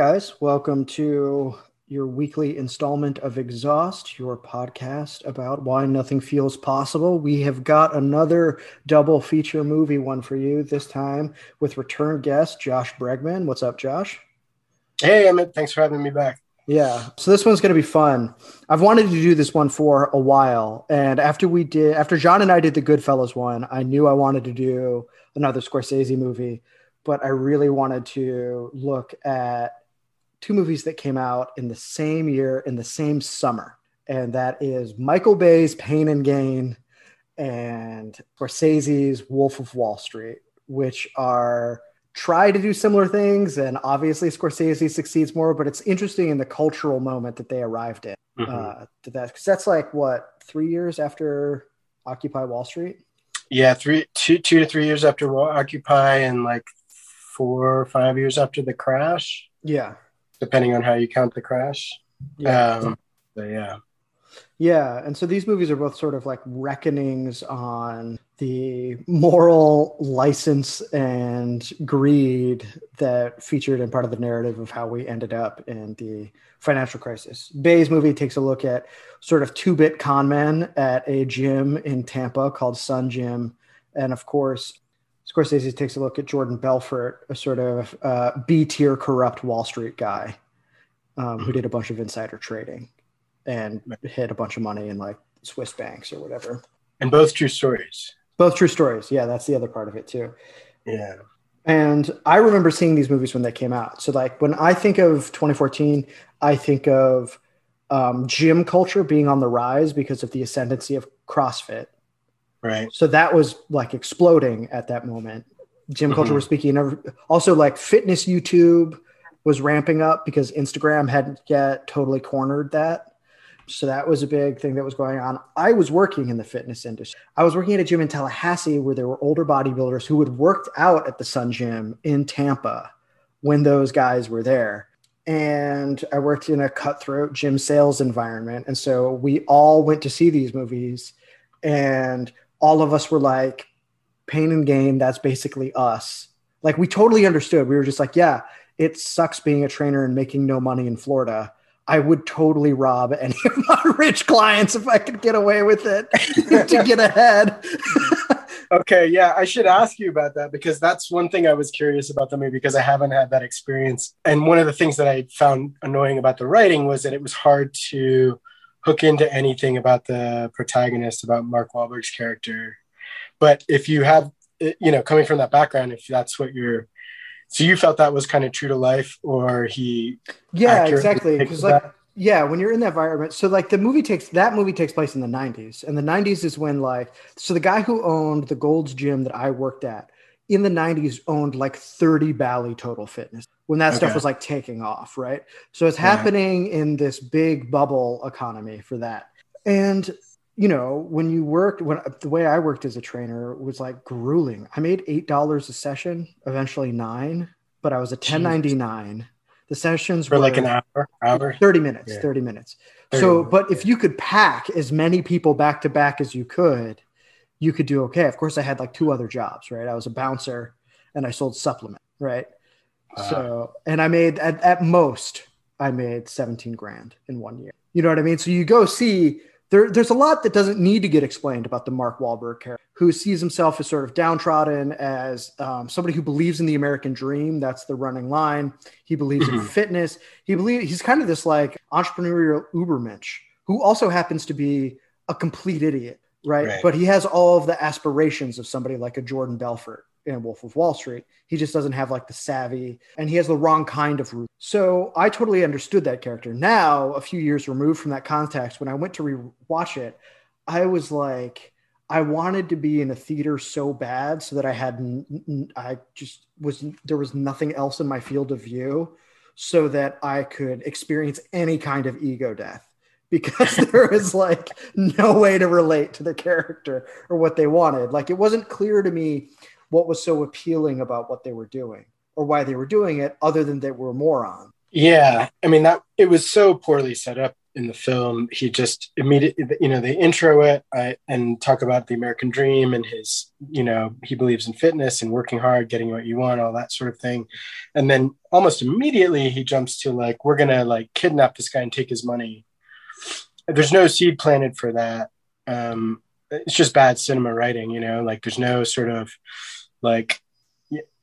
Guys, welcome to your weekly installment of Exhaust, your podcast about why nothing feels possible. We have got another double feature movie one for you this time with return guest Josh Bregman. What's up, Josh? Hey, Emmet. Thanks for having me back. Yeah. So this one's going to be fun. I've wanted to do this one for a while. And after we did, after John and I did the Goodfellas one, I knew I wanted to do another Scorsese movie, but I really wanted to look at two movies that came out in the same year, in the same summer. And that is Michael Bay's Pain and Gain and Scorsese's Wolf of Wall Street, which are try to do similar things. And obviously, Scorsese succeeds more, but it's interesting in the cultural moment that they arrived in. Mm-hmm. Uh, that because that's like what three years after Occupy Wall Street. Yeah, three, two, two to three years after Occupy, and like four or five years after the crash. Yeah, depending on how you count the crash. Yeah. Um, yeah. Yeah, and so these movies are both sort of like reckonings on the moral license and greed that featured in part of the narrative of how we ended up in the financial crisis. Bay's movie takes a look at sort of two-bit con men at a gym in Tampa called Sun Gym, and of course, Scorsese takes a look at Jordan Belfort, a sort of uh, B-tier corrupt Wall Street guy um, who did a bunch of insider trading and hid a bunch of money in like Swiss banks or whatever. And both true stories. Both true stories. Yeah, that's the other part of it too. Yeah. And I remember seeing these movies when they came out. So like when I think of 2014, I think of um, gym culture being on the rise because of the ascendancy of CrossFit. Right. So that was like exploding at that moment. Gym mm-hmm. culture was speaking of also like fitness YouTube was ramping up because Instagram hadn't yet totally cornered that. So that was a big thing that was going on. I was working in the fitness industry. I was working at a gym in Tallahassee where there were older bodybuilders who had worked out at the Sun Gym in Tampa when those guys were there. And I worked in a cutthroat gym sales environment. And so we all went to see these movies, and all of us were like, pain and gain, that's basically us. Like we totally understood. We were just like, yeah, it sucks being a trainer and making no money in Florida I would totally rob any of my rich clients if I could get away with it to get ahead. okay, yeah, I should ask you about that because that's one thing I was curious about the movie because I haven't had that experience. And one of the things that I found annoying about the writing was that it was hard to hook into anything about the protagonist, about Mark Wahlberg's character. But if you have, eh, you know, coming from that background, if that's what you're so you felt that was kind of true to life, or he? Yeah, exactly. Because like, yeah, when you're in that environment, so like the movie takes that movie takes place in the '90s, and the '90s is when like so the guy who owned the Gold's Gym that I worked at in the 90s owned like 30 Bally Total Fitness when that okay. stuff was like taking off, right? So it's happening yeah. in this big bubble economy for that. And you know, when you worked, when the way I worked as a trainer was like grueling. I made eight dollars a session, eventually nine, but I was a ten ninety nine. The sessions for were like an hour, hour, thirty minutes, yeah. thirty minutes. 30 so, minutes, but yeah. if you could pack as many people back to back as you could, you could do okay. Of course, I had like two other jobs, right? I was a bouncer and I sold supplement, right? Uh, so, and I made at, at most, I made 17 grand in one year. You know what I mean? So you go see there, there's a lot that doesn't need to get explained about the Mark Wahlberg character, who sees himself as sort of downtrodden, as um, somebody who believes in the American dream. That's the running line. He believes in mm-hmm. fitness. He believes he's kind of this like entrepreneurial ubermensch who also happens to be a complete idiot, right? right? But he has all of the aspirations of somebody like a Jordan Belfort in Wolf of Wall Street. He just doesn't have like the savvy and he has the wrong kind of root. So I totally understood that character. Now, a few years removed from that context, when I went to rewatch it, I was like, I wanted to be in a theater so bad so that I had, I just was, there was nothing else in my field of view so that I could experience any kind of ego death because there was like no way to relate to the character or what they wanted. Like it wasn't clear to me what was so appealing about what they were doing or why they were doing it other than they were morons yeah i mean that it was so poorly set up in the film, he just immediately, you know, they intro it I, and talk about the American dream and his, you know, he believes in fitness and working hard, getting what you want, all that sort of thing. And then almost immediately he jumps to like, we're to like kidnap this guy and take his money. There's no seed planted for that. Um, it's just bad cinema writing, you know, like there's no sort of like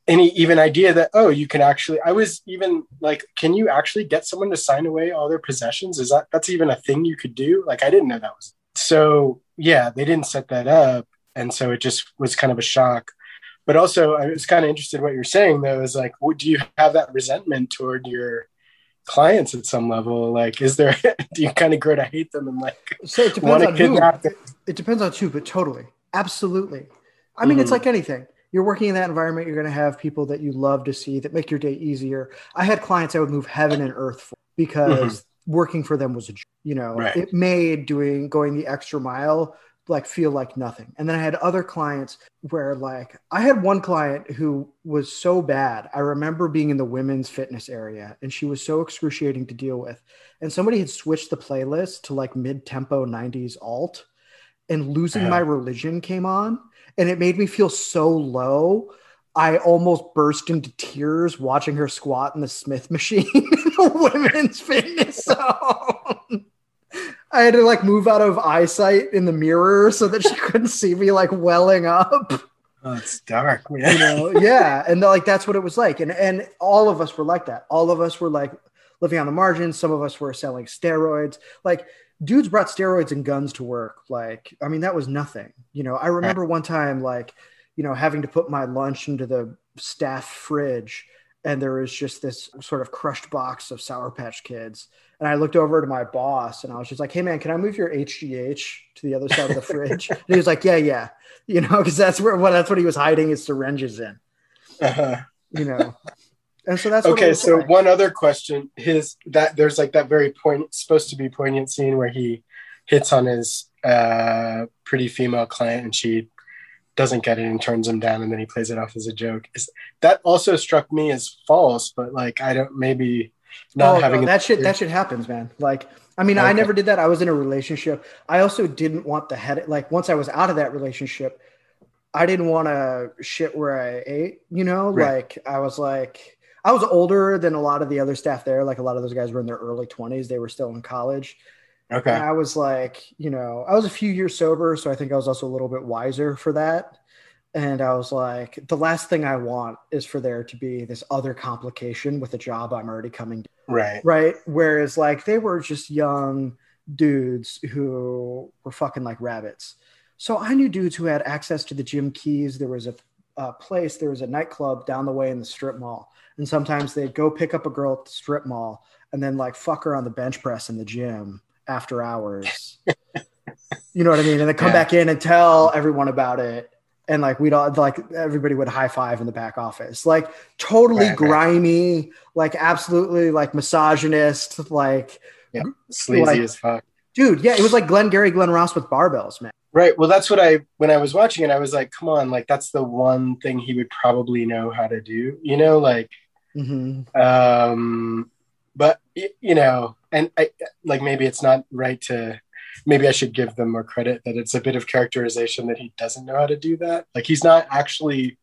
any even idea that oh you can actually i was even like can you actually get someone to sign away all their possessions? Is that that's even a thing you could do? Like i didn't know that was so yeah they didn't set that up. And so it just was kind of a shock. But also i was kind of interested in what you're saying though is like what, do you have that resentment toward your clients at some level like is there do you kind of grow to hate them and like so it depends on who it depends on who but totally absolutely i mean mm-hmm. it's like anything you're working in that environment, you're going to have people that you love to see that make your day easier. I had clients I would move heaven and earth for because mm-hmm. working for them was a, you know, right. it made doing going the extra mile like feel like nothing. And then I had other clients where like I had one client who was so bad. I remember being in the women's fitness area and she was so excruciating to deal with. And somebody had switched the playlist to like mid-tempo 90s alt and losing uh-huh. my religion came on and it made me feel so low. I almost burst into tears watching her squat in the Smith machine in the women's fitness zone. I had to like move out of eyesight in the mirror so that she couldn't see me like welling up. Oh, it's dark. Man. You know, yeah. And like that's what it was like. And and all of us were like that. All of us were like living on the margins. Some of us were selling steroids. Like dudes brought steroids and guns to work. Like, I mean, that was nothing. You know, I remember one time, like, you know, having to put my lunch into the staff fridge, and there was just this sort of crushed box of Sour Patch Kids. And I looked over to my boss, and I was just like, "Hey, man, can I move your HGH to the other side of the fridge?" and he was like, "Yeah, yeah," you know, because that's where well, that's what he was hiding his syringes in. Uh-huh. You know, and so that's okay. So like. one other question: his that there's like that very point supposed to be poignant scene where he hits on his uh, pretty female client and she doesn't get it and turns him down, and then he plays it off as a joke. Is that also struck me as false? But like I don't maybe not oh, having no, that shit. That shit happens, man. Like I mean, okay. I never did that. I was in a relationship. I also didn't want the head. Like once I was out of that relationship. I didn't want to shit where I ate, you know, right. like I was like, I was older than a lot of the other staff there. Like a lot of those guys were in their early 20s. They were still in college. Okay. And I was like, you know, I was a few years sober. So I think I was also a little bit wiser for that. And I was like, the last thing I want is for there to be this other complication with a job I'm already coming to. Right. Right. Whereas like they were just young dudes who were fucking like rabbits. So I knew dudes who had access to the gym keys. There was a, a place, there was a nightclub down the way in the strip mall and sometimes they'd go pick up a girl at the strip mall and then like fuck her on the bench press in the gym after hours. you know what I mean? And then come yeah. back in and tell everyone about it. And like we'd all like everybody would high five in the back office. Like totally right, grimy, right. like absolutely like misogynist, like yeah, sleazy like, as fuck. Dude, yeah, it was like Glenn Gary, Glen Ross with barbells, man. Right. Well, that's what I when I was watching it, I was like, come on, like that's the one thing he would probably know how to do. You know, like Mm-hmm. Um, but you know, and I like maybe it's not right to. Maybe I should give them more credit that it's a bit of characterization that he doesn't know how to do that. Like he's not actually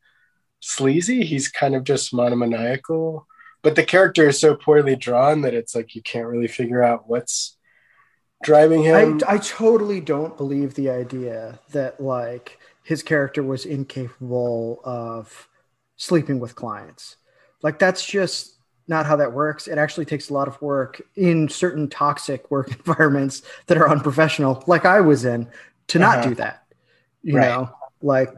sleazy; he's kind of just monomaniacal. But the character is so poorly drawn that it's like you can't really figure out what's driving him. I, I totally don't believe the idea that like his character was incapable of sleeping with clients. Like that's just not how that works. It actually takes a lot of work in certain toxic work environments that are unprofessional, like I was in, to not uh-huh. do that. You right. know, like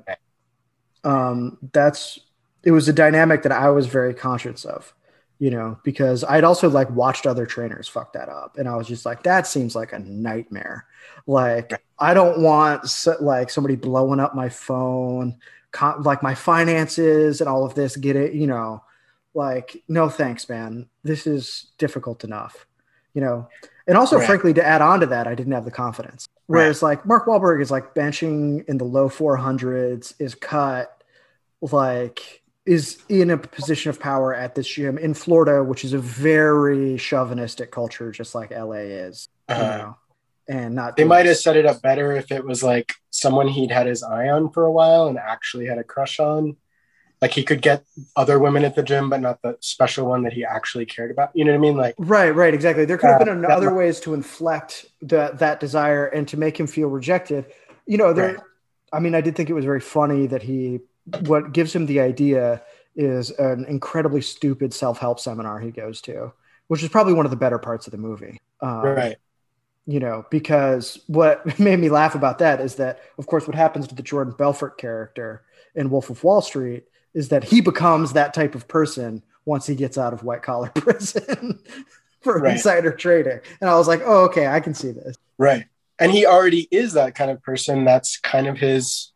um, that's it was a dynamic that I was very conscious of, you know, because I'd also like watched other trainers fuck that up, and I was just like, that seems like a nightmare. Like I don't want so, like somebody blowing up my phone, like my finances and all of this. Get it, you know like no thanks man this is difficult enough you know and also right. frankly to add on to that i didn't have the confidence whereas right. like mark Wahlberg is like benching in the low 400s is cut like is in a position of power at this gym in florida which is a very chauvinistic culture just like la is Uh-huh. you know, and not They might have set it up better if it was like someone he'd had his eye on for a while and actually had a crush on. Like he could get other women at the gym, but not the special one that he actually cared about. You know what I mean? Like, Right, right, exactly. There could have Uh, been that other ways to inflect that that desire and to make him feel rejected. You know, there. Right. I mean, I did think it was very funny that he. What gives him the idea is an incredibly stupid self-help seminar he goes to, which is probably one of the better parts of the movie. Um, right. You know, because what made me laugh about that is that, of course, what happens to the Jordan Belfort character in Wolf of Wall Street is that he becomes that type of person once he gets out of white collar prison for Right. insider trading. And I was like, oh, okay, I can see this. Right. And he already is that kind of person. That's kind of his,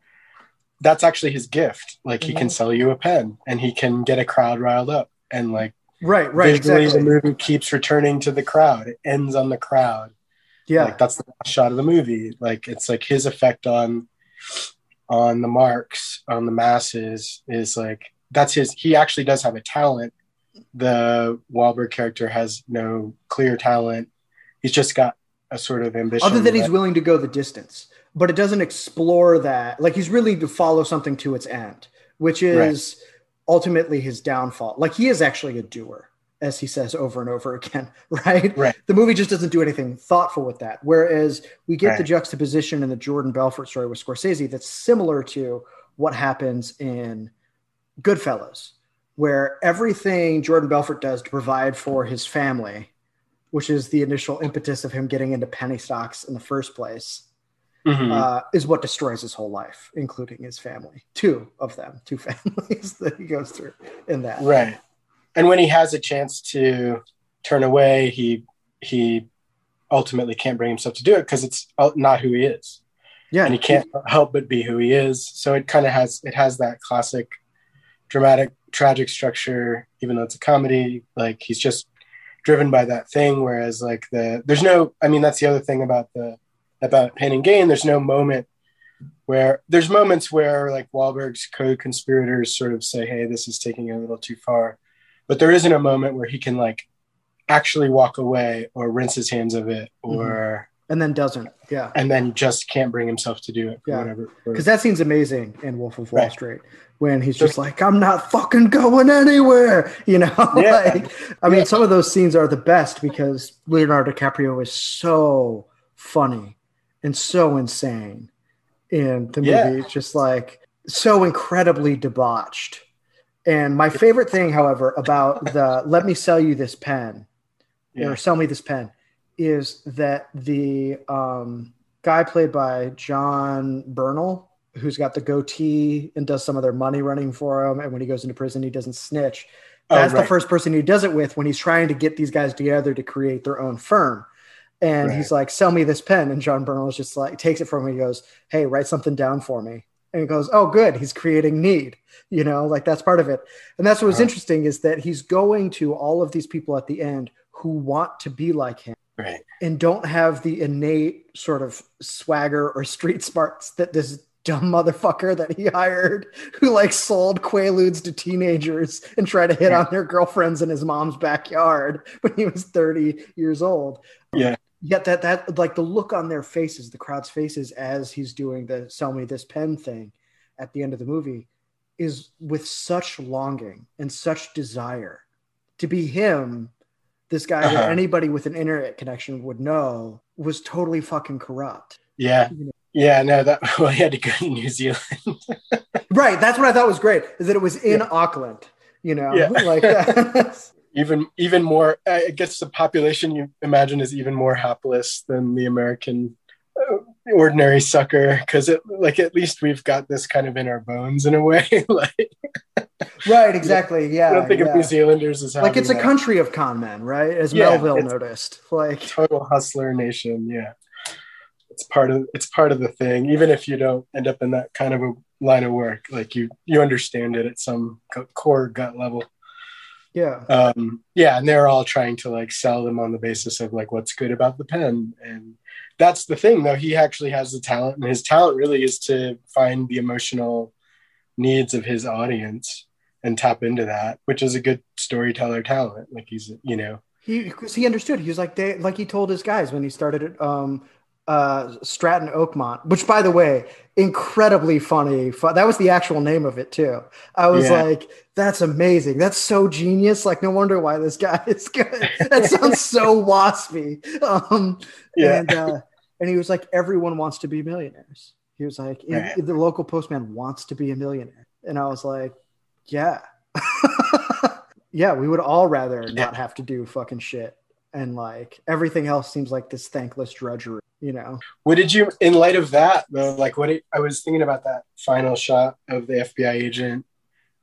that's actually his gift. Like he can Mhm. sell you a pen and he can get a crowd riled up. And like Right, right, visually, exactly. the movie keeps returning to the crowd. It ends on the crowd. Yeah, Like that's the last shot of the movie. Like it's like his effect on, on the marks, on the masses is like, that's his, he actually does have a talent. The Wahlberg character has no clear talent. He's just got a sort of ambition. other than he's willing to go the distance, but it doesn't explore that. Like he's really to follow something to its end, which is ultimately his downfall. Like he is actually a doer, as he says over and over again, right? Right. The movie just doesn't do anything thoughtful with that. Whereas we get the juxtaposition in the Jordan Belfort story with Scorsese that's similar to what happens in Goodfellas, where everything Jordan Belfort does to provide for his family, which is the initial impetus of him getting into penny stocks in the first place, Mhm. uh, is what destroys his whole life, including his family. Two of them, two families that he goes through in that. Right. And when he has a chance to turn away, he he ultimately can't bring himself to do it because it's uh, not who he is, Yeah, and he can't help but be who he is. So it kind of has it has that classic dramatic tragic structure, even though it's a comedy. Like he's just driven by that thing. Whereas like the there's no, I mean that's the other thing about the about Pain and Gain. There's no moment where there's moments where like Wahlberg's co-conspirators sort of say, "Hey, this is taking it a little too far," but there isn't a moment where he can like actually walk away or rinse his hands of it mm-hmm. or and then doesn't. Yeah, and then just can't bring himself to do it for Yeah. whatever. because that scene's amazing in Wolf of Wall Right. Street when he's just like, "I'm not fucking going anywhere," you know. Yeah. like, I mean, Yeah. some of those scenes are the best because Leonardo DiCaprio is so funny and so insane in the movie. It's just like so incredibly debauched. And my favorite thing, however, about the "Let me sell you this pen" yeah. or "Sell me this pen" is that the um, guy played by Jon Bernthal, who's got the goatee and does some of their money running for him, and when he goes into prison, he doesn't snitch. Oh, That's the first person he does it with when he's trying to get these guys together to create their own firm. And Right. he's like, "Sell me this pen," and Jon Bernthal is just like takes it from him. He goes, "Hey, write something down for me." And he goes, "Oh, good. He's creating need. You know, like that's part of it." And that's what was Uh-huh. interesting is that he's going to all of these people at the end who want to be like him Right. and don't have the innate sort of swagger or street smarts that this dumb motherfucker that he hired who like sold quaaludes to teenagers and tried to hit Yeah. on their girlfriends in his mom's backyard when he was 30 years old Yeah. Yet that that like the look on their faces the crowd's faces as he's doing the sell me this pen thing at the end of the movie is with such longing and such desire to be him this guy that Uh-huh. anybody with an internet connection would know was totally fucking corrupt Yeah. You know. Yeah. No, that well, he had to go to New Zealand. right that's what i thought was great is that it was in Yeah. auckland you know Yeah. like that. Even even more i guess the population you imagine is even more hapless than the american uh, ordinary sucker because it like at least we've got this kind of in our bones in a way like. Right exactly yeah i don't think yeah. of new zealanders as like it's a country of con men right? As Yeah, melville noticed like. total hustler nation yeah. It's part of it's part of the thing even if you don't end up in that kind of a line of work like you you understand it at some core gut level yeah. Um yeah and they're all trying to like sell them on the basis of like what's good about the pen. And that's the thing though. He actually has the talent and his talent really is to find the emotional needs of his audience and tap into that which is a good storyteller talent. Like he's you know. He because he understood. He was like they like he told his guys when he started um uh Stratton Oakmont, which by the way, incredibly funny. That was the actual name of it too. I was yeah. like, that's amazing. That's so genius. Like, no wonder why this guy is good. That sounds so waspy. Um, yeah. And, uh, and he was like, everyone wants to be millionaires. He was like, right. the local postman wants to be a millionaire. And I was like, yeah. yeah, we would all rather yeah. not have to do fucking shit. And like everything else seems like this thankless drudgery, you know? What did you, in light of that, though, like what it, I was thinking about that final shot of the FBI agent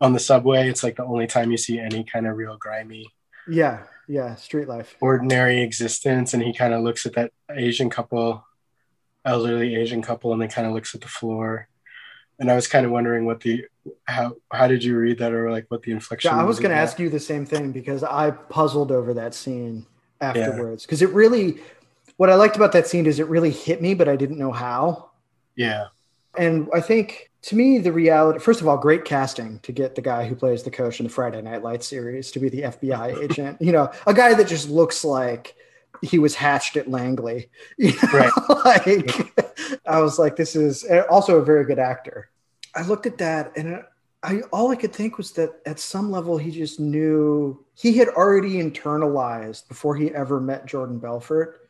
on the subway. It's like the only time you see any kind of real grimy. Yeah, yeah, street life. Ordinary existence. And he kind of looks at that Asian couple, elderly Asian couple, and then kind of looks at the floor and I was kind of wondering what the how how did you read that or like what the inflection? Yeah, I was going to ask you the same thing because I puzzled over that scene afterwards because yeah. it really what I liked about that scene is it really hit me, but I didn't know how. Yeah, and I think to me the reality first of all great casting to get the guy who plays the coach in the Friday Night Lights series to be the FBI agent. You know, a guy that just looks like he was hatched at Langley. You know? Right. like I was like, this is eh, also a very good actor. I looked at that and I all I could think was that at some level he just knew he had already internalized before he ever met Jordan Belfort,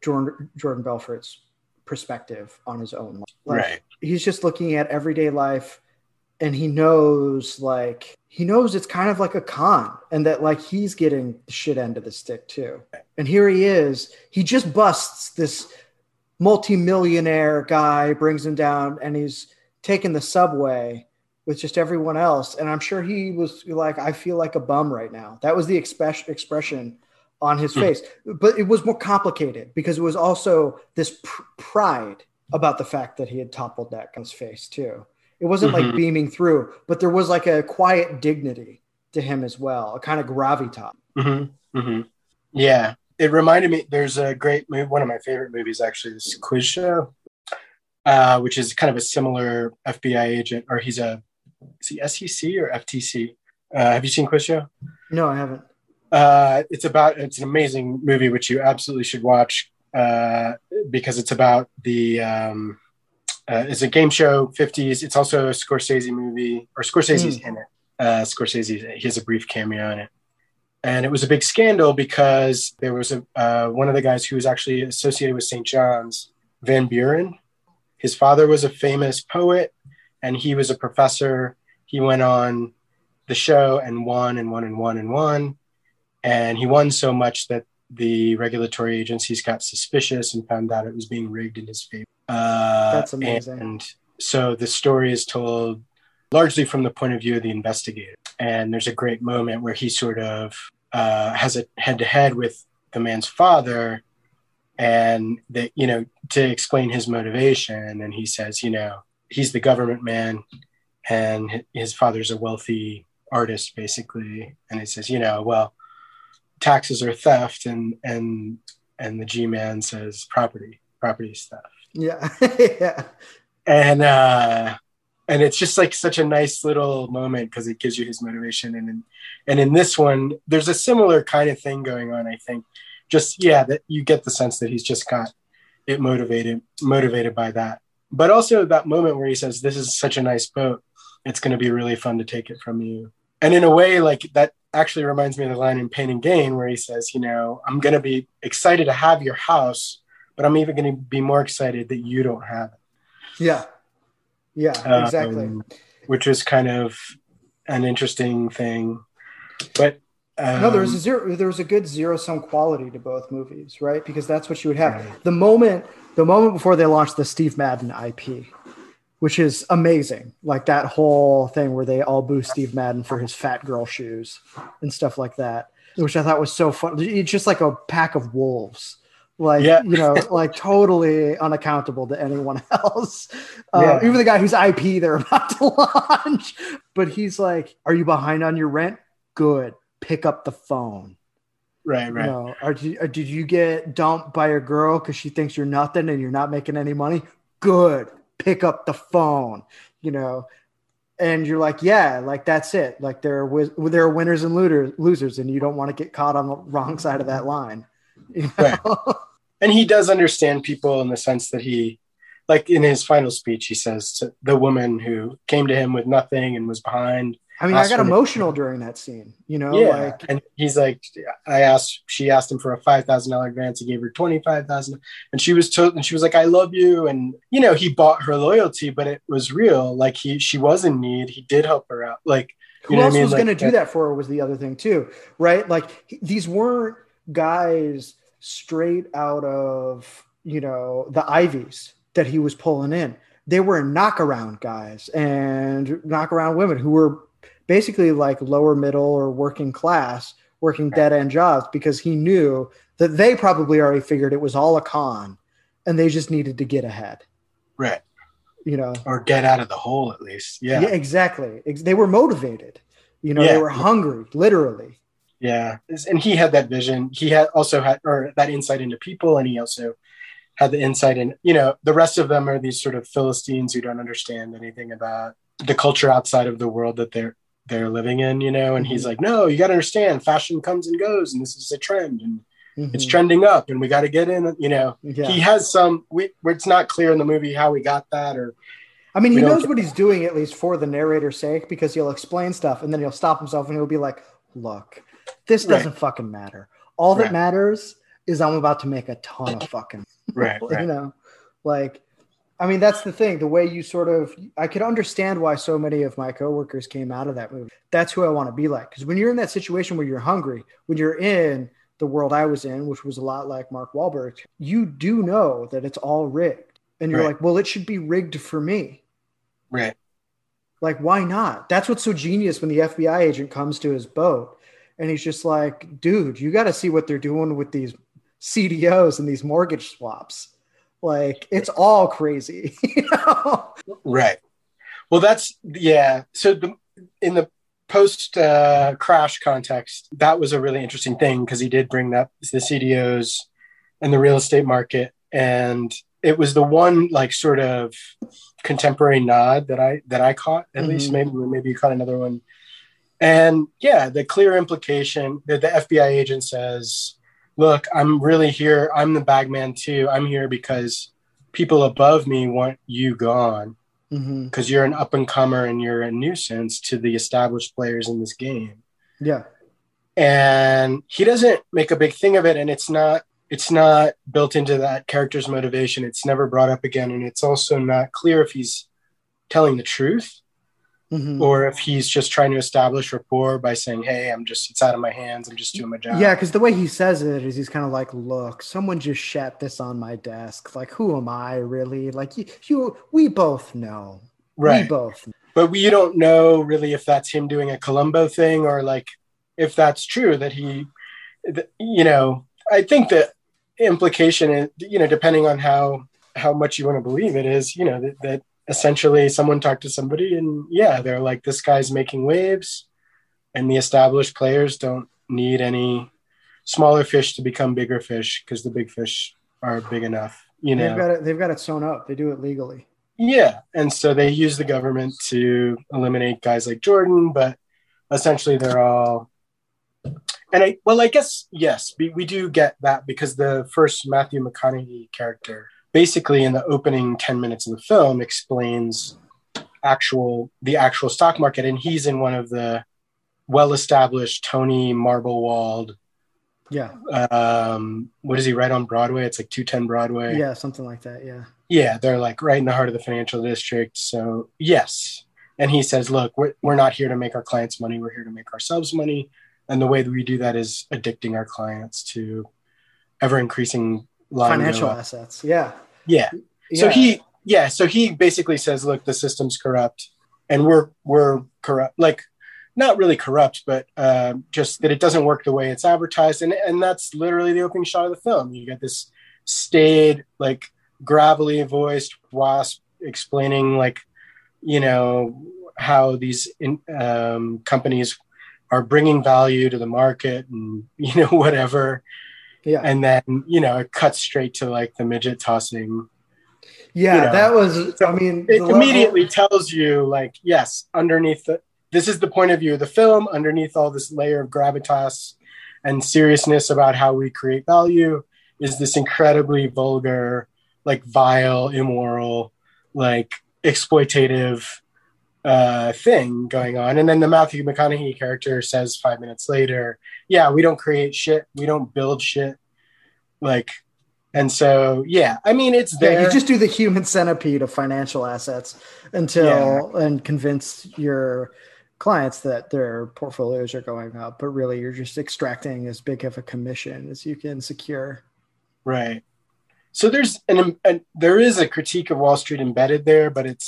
Jordan Jordan Belfort's perspective on his own life. Like, right. He's just looking at everyday life and he knows like he knows it's kind of like a con and that like he's getting the shit end of the stick too. And here he is. He just busts this multimillionaire guy, brings him down, and he's taking the subway with just everyone else. And I'm sure he was like, I feel like a bum right now. That was the expression expression on his hmm. face. But it was more complicated because it was also this pr- pride about the fact that he had toppled that guy's face too. It wasn't mm-hmm. like beaming through, but there was like a quiet dignity to him as well, a kind of gravitas. Mm-hmm. Mm-hmm. Yeah, it reminded me. There's a great movie, one of my favorite movies actually, this quiz show, uh, which is kind of a similar FBI agent, or he's a is he SEC or FTC? Uh, have you seen Quiz Show? No, I haven't. Uh, it's about it's an amazing movie which you absolutely should watch uh, because it's about the um, uh, it's a game show 50s. It's also a Scorsese movie, or Scorsese's mm. in it. Uh, Scorsese he has a brief cameo in it, and it was a big scandal because there was a uh, one of the guys who was actually associated with St. John's, Van Buren. His father was a famous poet, and he was a professor. He went on the show and won and won and won and won, and he won so much that the regulatory agencies got suspicious and found out it was being rigged in his favor. Uh, That's amazing. And so the story is told largely from the point of view of the investigator. And there's a great moment where he sort of uh, has a head to head with the man's father and that, you know, to explain his motivation. And he says, you know, he's the government man and his father's a wealthy artist, basically. And he says, you know, well, taxes are theft and, and, and the G man says property, property is theft. Yeah. yeah. And uh and it's just like such a nice little moment because it gives you his motivation and in, and in this one there's a similar kind of thing going on i think just yeah that you get the sense that he's just got it motivated motivated by that but also that moment where he says this is such a nice boat it's going to be really fun to take it from you and in a way like that actually reminds me of the line in pain and gain where he says you know i'm going to be excited to have your house but I'm even going to be more excited that you don't have it. Yeah. Yeah, um, exactly. Um, which was kind of an interesting thing. But um, no, there was a zero. There was a good zero sum quality to both movies, right? Because that's what you would have. Right. The moment, the moment before they launched the Steve Madden IP, which is amazing. Like that whole thing where they all boo Steve Madden for his fat girl shoes and stuff like that, which I thought was so fun. It's just like a pack of wolves. Like yeah. you know like totally unaccountable to anyone else. Uh, yeah. even the guy whose ip they're about to launch. But he's like are you behind on your rent? Good. Pick up the phone. Right right. you know, or did, or did you get dumped by a girl because she thinks you're nothing and you're not making any money? Good pick up the phone you know and you're like, yeah, like that's it. Like there are there are winners and losers, and you don't want to get caught on the wrong side of that line. You know? Right. And he does understand people in the sense that he, like in his final speech, he says to the woman who came to him with nothing and was behind, I mean, I got emotional during that scene, you know, yeah. like, and he's like, I asked, she asked him for a $5,000 grant. He gave her 25,000 and she was told, and she was like, I love you. And, you know, he bought her loyalty, but it was real. Like he, she was in need. He did help her out. Like, who else I mean? was like, going to do that for her was the other thing too, right? Like these weren't guys straight out of, you know, the Ivies that he was pulling in. They were knockaround guys and knockaround women who were basically like lower middle or working class working dead end jobs because he knew that they probably already figured it was all a con and they just needed to get ahead. Right. You know, or get out of the hole at least. Yeah. Yeah, exactly. They were motivated. You know, yeah. they were hungry, literally. Yeah. And he had that vision. He had also had or that insight into people and he also had the insight in, you know, the rest of them are these sort of Philistines who don't understand anything about the culture outside of the world that they're they're living in, you know, and he's mm-hmm. like, no, you got to understand fashion comes and goes and this is a trend and mm-hmm. it's trending up and we got to get in, you know, yeah. he has some, we, it's not clear in the movie how we got that or, I mean, he knows what he's doing at least for the narrator's sake because he'll explain stuff and then he'll stop himself and he'll be like, look, this doesn't right. fucking matter. All that right. matters is I'm about to make a ton of fucking, right, right. you know, like I mean, that's the thing. The way you sort of, I could understand why so many of my coworkers came out of that movie. That's who I want to be like. Because when you're in that situation where you're hungry, when you're in the world I was in, which was a lot like Mark Wahlberg, you do know that it's all rigged. And you're right. like, well, it should be rigged for me. Right. Like, why not? That's what's so genius when the FBI agent comes to his boat and he's just like, dude, you got to see what they're doing with these CDOs and these mortgage swaps like it's all crazy. You know? Right. Well, that's yeah. So the, in the post uh, crash context, that was a really interesting thing because he did bring up the CDOs and the real estate market, and it was the one like sort of contemporary nod that I that I caught at mm-hmm. least. Maybe maybe you caught another one. And yeah, the clear implication that the FBI agent says look, I'm really here. I'm the bagman too. I'm here because people above me want you gone because mm-hmm. you're an up and comer and you're a nuisance to the established players in this game. Yeah. And he doesn't make a big thing of it. And it's not, it's not built into that character's motivation. It's never brought up again. And it's also not clear if he's telling the truth Mm-hmm. or if he's just trying to establish rapport by saying, "Hey, I'm just it's out of my hands. I'm just doing my job." Yeah, because the way he says it is he's kind of like, "Look, someone just shat this on my desk. Like, who am I really? Like, you, you we both know, right? We both, know. but we don't know really if that's him doing a Columbo thing or like if that's true that he, you know, I think the implication is, you know, depending on how how much you want to believe it is, you know, that, that essentially someone talked to somebody and yeah they're like this guy's making waves and the established players don't need any smaller fish to become bigger fish because the big fish are big enough you know? they've got it they've got it sewn up. They do it legally. Yeah and so they use the government to eliminate guys like jordan but essentially they're all and i well i guess yes we, we do get that because the first matthew mcconaughey character basically in the opening 10 minutes of the film explains actual the actual stock market and he's in one of the well established tony marble-walled yeah. um what is he right on broadway? It's like 210 broadway. Yeah something like that yeah. Yeah they're like right in the heart of the financial district so yes. And he says look we're, we're not here to make our clients money we're here to make ourselves money. And the way that we do that is addicting our clients to ever increasing financial assets. Yeah. yeah. Yeah. So he, yeah. So he basically says, look, the system's corrupt and we're, we're corrupt. Like not really corrupt, but uh, just that it doesn't work the way it's advertised. And, and that's literally the opening shot of the film. You get this staid, like gravelly voiced wasp explaining like, you know, how these in, um, companies are bringing value to the market and, you know, whatever yeah. And then, you know, it cuts straight to like the midget tossing. Yeah, You know, that was. so I mean, it the level- immediately tells you like yes underneath the this is the point of view of the film underneath all this layer of gravitas and seriousness about how we create value is this incredibly vulgar like vile immoral like exploitative uh thing going on. And then the matthew mcconaughey character says five minutes later yeah we don't create shit. We don't build shit. Like and so yeah i mean it's Yeah, there. you just do the human centipede of financial assets until and convince your clients that their portfolios are going up, but really you're just extracting as big of a commission as you can secure. Right. So there's an, an there is a critique of Wall Street embedded there, but it's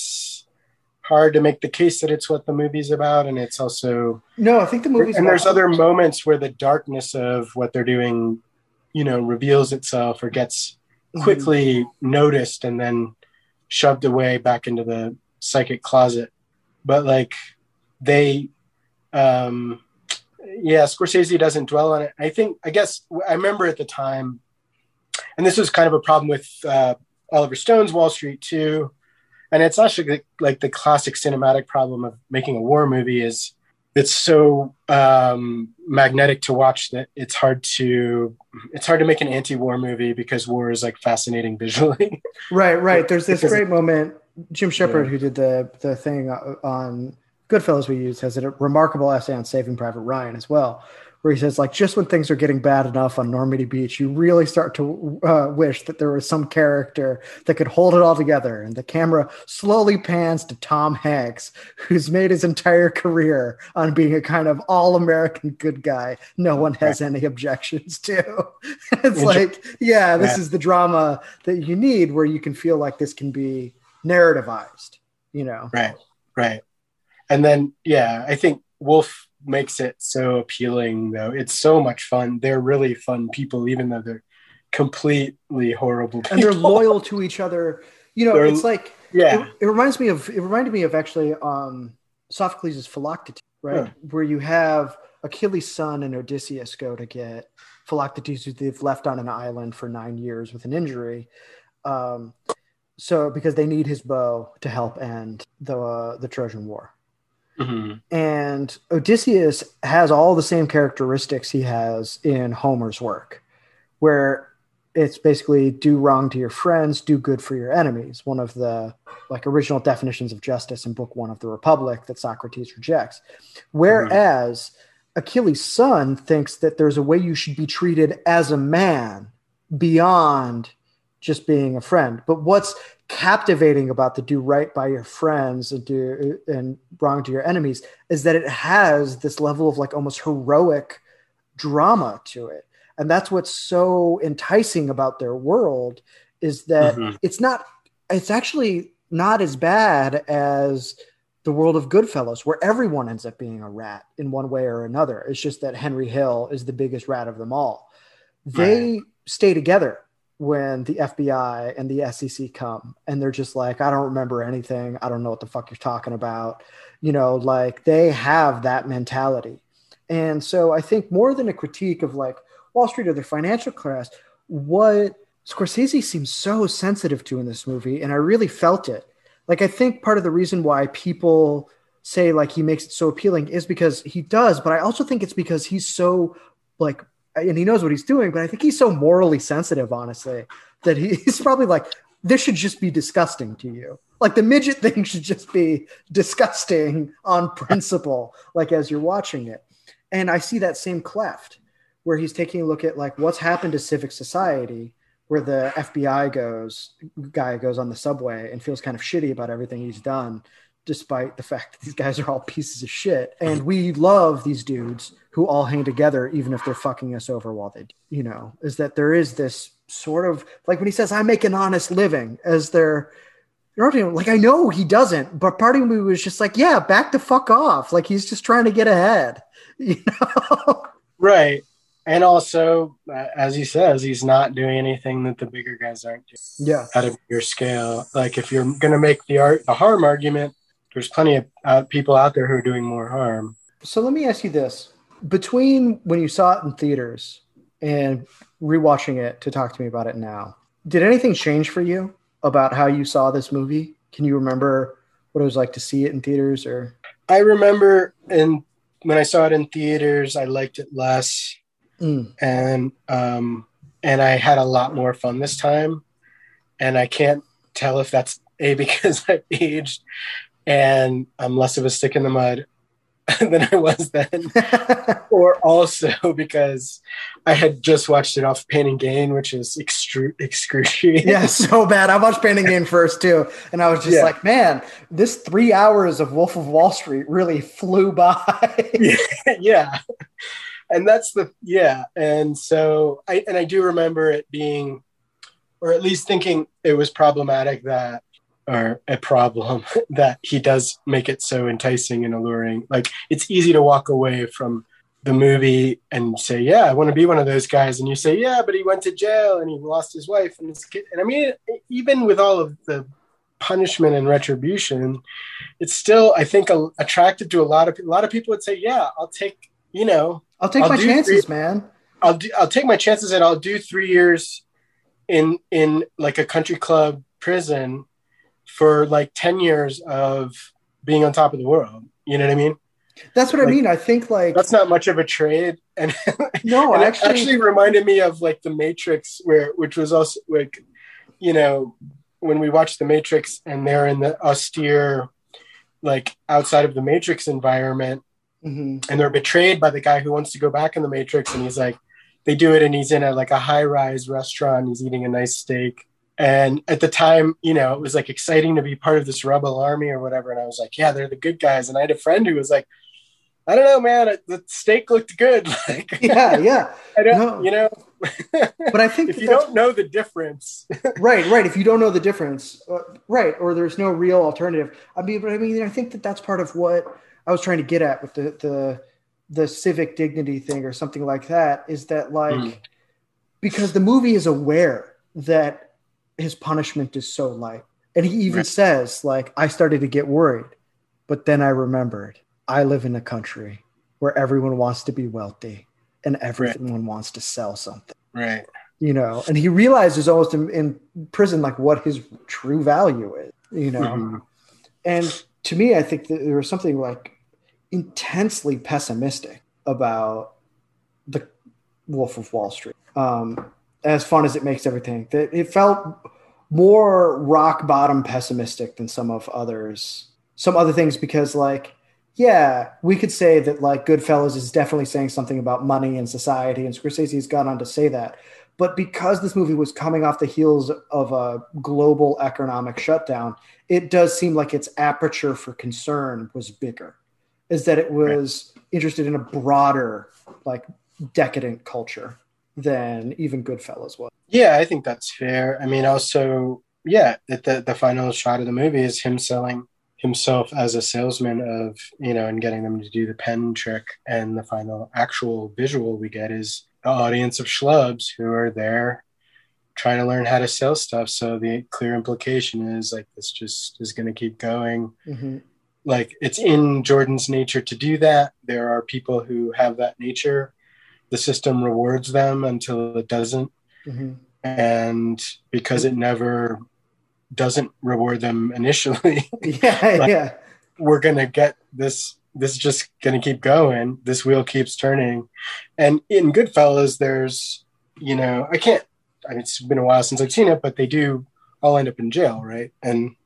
hard to make the case that it's what the movie's about, and it's also No, I think the movie's and there's other moments where the darkness of what they're doing, you know, reveals itself or gets Mhm. quickly noticed and then shoved away back into the psychic closet. But like they um yeah, Scorsese doesn't dwell on it. I think I guess I remember at the time and this was kind of a problem with uh, Oliver Stone's Wall Street too. And it's actually like the classic cinematic problem of making a war movie is it's so um, magnetic to watch that it's hard to it's hard to make an anti-war movie because war is like fascinating visually. Right, right. There's this Because- great moment. Jim Shepard, Yeah. who did the the thing on Goodfellas we use, has a remarkable essay on Saving Private Ryan as well, where he says like just when things are getting bad enough on Normandy Beach, you really start to uh, wish that there was some character that could hold it all together. And the camera slowly pans to Tom Hanks, who's made his entire career on being a kind of all American good guy. No one has any objections to. it's like, yeah, this is the drama that you need where you can feel like this can be narrativized, you know? right, right. And then yeah, I think Wolf makes it so appealing though. It's so much fun. They're really fun people, even though they're completely horrible people. And they're loyal to each other. You know, They're- it's like, Yeah. it, it reminds me of, it reminded me of actually um, Sophocles' Philoctetes, right? Huh. Where you have Achilles' son and Odysseus go to get Philoctetes, who they've left on an island for nine years with an injury. Um, so because they need his bow to help end the uh, the Trojan War. Mhm. And Odysseus has all the same characteristics he has in Homer's work, where it's basically do wrong to your friends, do good for your enemies. One of the like original definitions of justice in Book One of the Republic that Socrates rejects. Whereas Achilles' son thinks that there's a way you should be treated as a man beyond just being a friend. But what's captivating about the do right by your friends and do and wrong to your enemies is that it has this level of like almost heroic drama to it. And that's what's so enticing about their world is that Mhm. it's not it's actually not as bad as the world of Goodfellas, where everyone ends up being a rat in one way or another. It's just that Henry Hill is the biggest rat of them all. They stay together when the FBI and the SEC come and they're just like, I don't remember anything. I don't know what the fuck you're talking about. You know, like they have that mentality. And so I think more than a critique of like Wall Street or the financial class, what Scorsese seems so sensitive to in this movie, and I really felt it. Like I think part of the reason why people say like he makes it so appealing is because he does, but I also think it's because he's so like and he knows what he's doing, but I think he's so morally sensitive, honestly, that he, he's probably like, this should just be disgusting to you. Like the midget thing should just be disgusting on principle, like as you're watching it. And I see that same cleft where he's taking a look at like what's happened to civic society, where the FBI goes, guy goes on the subway and feels kind of shitty about everything he's done, despite the fact that these guys are all pieces of shit. And we love these dudes who all hang together, even if they're fucking us over while they, you know, is that there is this sort of like when he says, I make an honest living, as they're, like I know he doesn't, but part of me was just like, yeah, back the fuck off. Like he's just trying to get ahead, you know? Right. And also, as he says, he's not doing anything that the bigger guys aren't doing yeah. at a bigger scale. Like if you're going to make the art the harm argument, there's plenty of uh, people out there who are doing more harm. So let me ask you this: between when you saw it in theaters and rewatching it to talk to me about it now, did anything change for you? about how you saw this movie? Can you remember what it was like to see it in theaters or I remember in when I saw it in theaters, I liked it less. Mm. And um and I had a lot more fun this time. And I can't tell if that's a because I've aged and I'm less of a stick in the mud than I was then, or also because I had just watched it off Pain and Gain, which is extru- excruciating. yeah, so bad. I watched Pain and Gain first too, and I was just Yeah. like, man, this three hours of Wolf of Wall Street really flew by. yeah. And that's the yeah. And so I and I do remember it being or at least thinking it was problematic that or a problem that he does make it so enticing and alluring. Like it's easy to walk away from the movie and say, "Yeah, I want to be one of those guys," and you say, "Yeah, but he went to jail and he lost his wife and his kid." And I mean, even with all of the punishment and retribution, it's still, I think, a, attractive to a lot of a lot of people. Would say, "Yeah, I'll take," you know, I'll take I'll my chances, three- man. I'll do, I'll take my chances and I'll do three years in in like a country club prison for like ten years of being on top of the world. You know what I mean? That's what I mean. I think like That's not much of a trade, and, no, and it actually, actually reminded me of like the Matrix, where which was also like, you know, when we watched the Matrix and they're in the austere, like outside of the Matrix environment, Mhm. and they're betrayed by the guy who wants to go back in the matrix and he's like they do it and he's in a like a high rise restaurant he's eating a nice steak and at the time you know it was like exciting to be part of this rebel army or whatever and i was like yeah they're the good guys and i had a friend who was like i don't know man the steak looked good like yeah, yeah. i don't No. you know But I think if you don't know the difference right, right. If you don't know the difference, uh, right, or there's no real alternative. I mean, but I mean, I think that that's part of what I was trying to get at with the the the civic dignity thing or something like that. Is that like Mm. because the movie is aware that his punishment is so light, and he even Right. says like, "I started to get worried, but then I remembered I live in a country where everyone wants to be wealthy and everyone wants to sell something." right you know, and he realizes almost in, in prison like what his true value is, you know. Mhm. And to me, I think that there was something like intensely pessimistic about the Wolf of Wall Street. Um, as fun as it makes everything, that it felt more rock bottom pessimistic than some of others, some other things, because like, yeah, we could say that like Goodfellas is definitely saying something about money and society, and Scorsese has gone on to say that. But because this movie was coming off the heels of a global economic shutdown, it does seem like its aperture for concern was bigger. Is that it was interested in a broader, like decadent culture than even Goodfellas was. Yeah, I think that's fair. I mean, also, yeah, the, the final shot of the movie is him selling himself as a salesman of, you know, and getting them to do the pen trick. And the final actual visual we get is an audience of schlubs who are there trying to learn how to sell stuff. So the clear implication is like this just is going to keep going. Mhm. Like it's in Jordan's nature to do that. There are people who have that nature. The system rewards them until it doesn't. Mhm. and because it never doesn't reward them initially Yeah, Like- yeah. we're gonna get this this is just gonna keep going. This wheel keeps turning. And in goodfellas there's you know i can't I mean, it's been a while since i've seen it but they do all end up in jail right? And